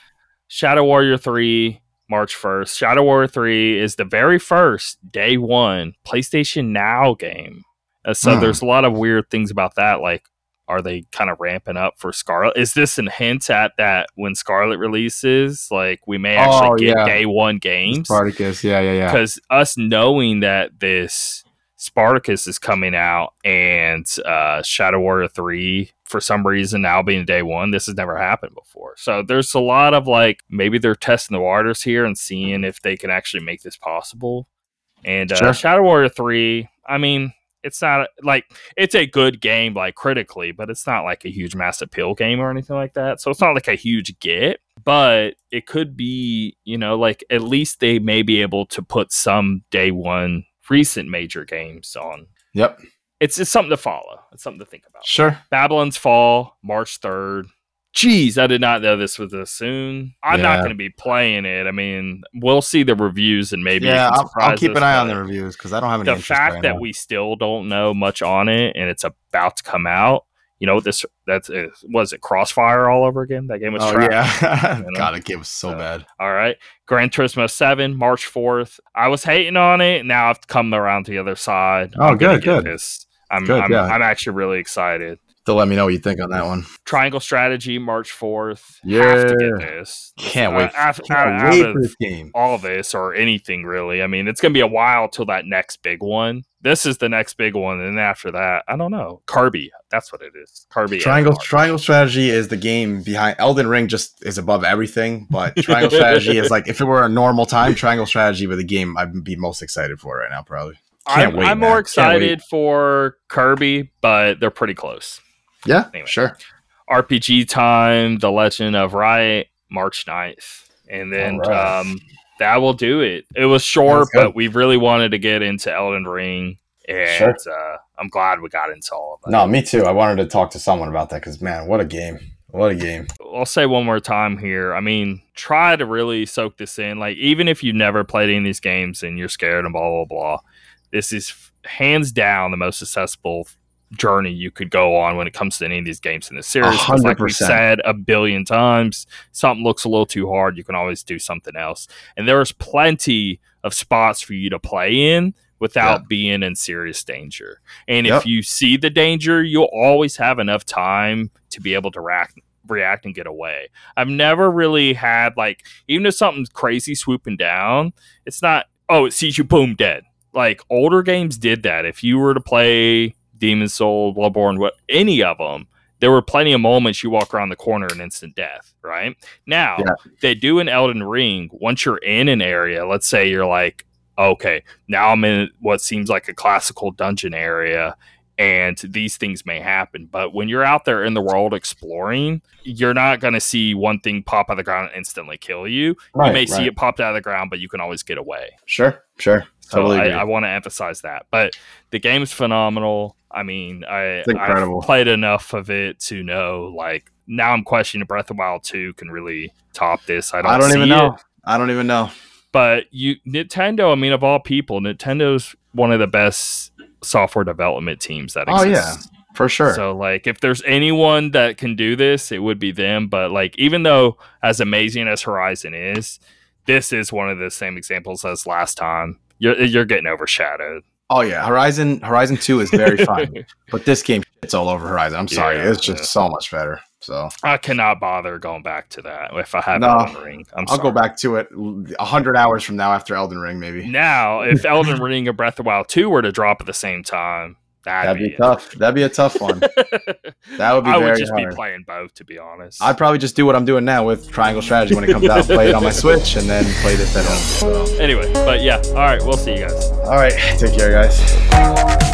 Shadow Warrior 3, March 1st. Shadow Warrior 3 is the very first day one PlayStation Now game. Uh, so Hmm. there's a lot of weird things about that. Like, are they kind of ramping up for Scarlet? Is this a hint at that when Scarlet releases, like we may actually Oh, get yeah. day one games? Spartacus. Yeah, yeah, yeah. Because us knowing that this Spartacus is coming out and uh, Shadow Warrior 3 for some reason now being day one, this has never happened before. So there's a lot of like maybe they're testing the waters here and seeing if they can actually make this possible. And uh, Sure. Shadow Warrior 3, I mean, it's not like it's a good game like critically, but it's not like a huge mass appeal game or anything like that. So it's not like a huge get, but it could be, you know, like at least they may be able to put some day one recent major games on. Yep. It's it's something to follow. It's something to think about. Sure. Babylon's Fall, March 3rd. Geez, I did not know this was this soon. I'm not going to be playing it. I mean, we'll see the reviews and maybe yeah, I'll, I'll keep an eye on the reviews because I don't have any The fact that now. we still don't know much on it and it's about to come out, you know, this that's uh, was it Crossfire all over again? That game was Oh trash. yeah, [LAUGHS] You [LAUGHS] know? God, that game was so So, bad. All right. Gran Turismo 7, March 4th. I was hating on it. Now I've come around to the other side. Oh, I'm good, good. I'm, Good, I'm, yeah. I'm actually really excited. To let me know what you think on that one. Triangle Strategy, March 4th. Have to Yeah. get this. Can't Uh, wait. af- Can't out- out wait of for this game. all this or anything really. I mean, it's going to be a while till that next big one. This is the next big one. And after that, I don't know. Kirby. That's what it is. Kirby. Triangle Triangle Strategy is the game behind Elden Ring. Just is above everything, but Triangle Strategy is [LAUGHS] like if it were a normal time, Triangle Strategy with a game I'd be most excited for right now. Probably. Can't I'm, wait, I'm more excited for Kirby, but they're pretty close. Yeah, Anyway. sure. RPG Time, The Legend of Wright, March 9th. And then right. um, that will do it. It was short, but we really wanted to get into Elden Ring. And uh, I'm glad we got into all of that. No, me too. I wanted to talk to someone about that because man, what a game! What a game! I'll say one more time here. I mean, try to really soak this in. Like, even if you've never played any of these games and you're scared and blah, blah, blah, this is hands down the most accessible journey you could go on when it comes to any of these games in the series. Like we said a billion times, something looks a little too hard. You can always do something else. And there's plenty of spots for you to play in without being in serious danger. And Yep. if you see the danger, you'll always have enough time to be able to react react and get away. I've never really had like even if something's crazy swooping down, it's not oh it sees you boom dead. Like older games did that. If you were to play Demon Soul, Bloodborne, what any of them, there were plenty of moments you walk around the corner and instant death. Right now, Yeah. they do in Elden Ring. Once you're in an area, let's say you're like, okay, now I'm in what seems like a classical dungeon area, and these things may happen. But when you're out there in the world exploring, you're not going to see one thing pop out of the ground and instantly kill you. you may see it popped out of the ground, but you can always get away. Sure, sure. So Totally I. I want to emphasize that. But the game's phenomenal. I mean, I. I've played enough of it to know, like, now I'm questioning if Breath of Wild 2 can really top this. I don't, I don't even it. know. I don't even know. But you, Nintendo, I mean, of all people, Nintendo's one of the best software development teams that Oh, yeah. exists. For sure. So like if there's anyone that can do this, it would be them. But like even though as amazing as Horizon is, this is one of the same examples as last time. You're you're getting overshadowed. Oh yeah, Horizon Horizon Two is very [LAUGHS] fun, but this game it's all over Horizon. I'm sorry, Yeah, it's just yeah. so much better. So I cannot bother going back to that if I have No, Elden Ring. I'm I'll go back to it a hundred hours from now after Elden Ring, maybe. Now, if Elden Ring or Breath of Wild 2 were to drop at the same time, that'd, That'd be tough. That'd be a tough one. [LAUGHS] That would be I would very just hard. be playing both, to be honest. I'd probably just do what I'm doing now with Triangle Strategy when it comes out. Play it on my Switch and then play this at home. So, anyway, but yeah, all right, we'll see you guys. all right, take care, guys.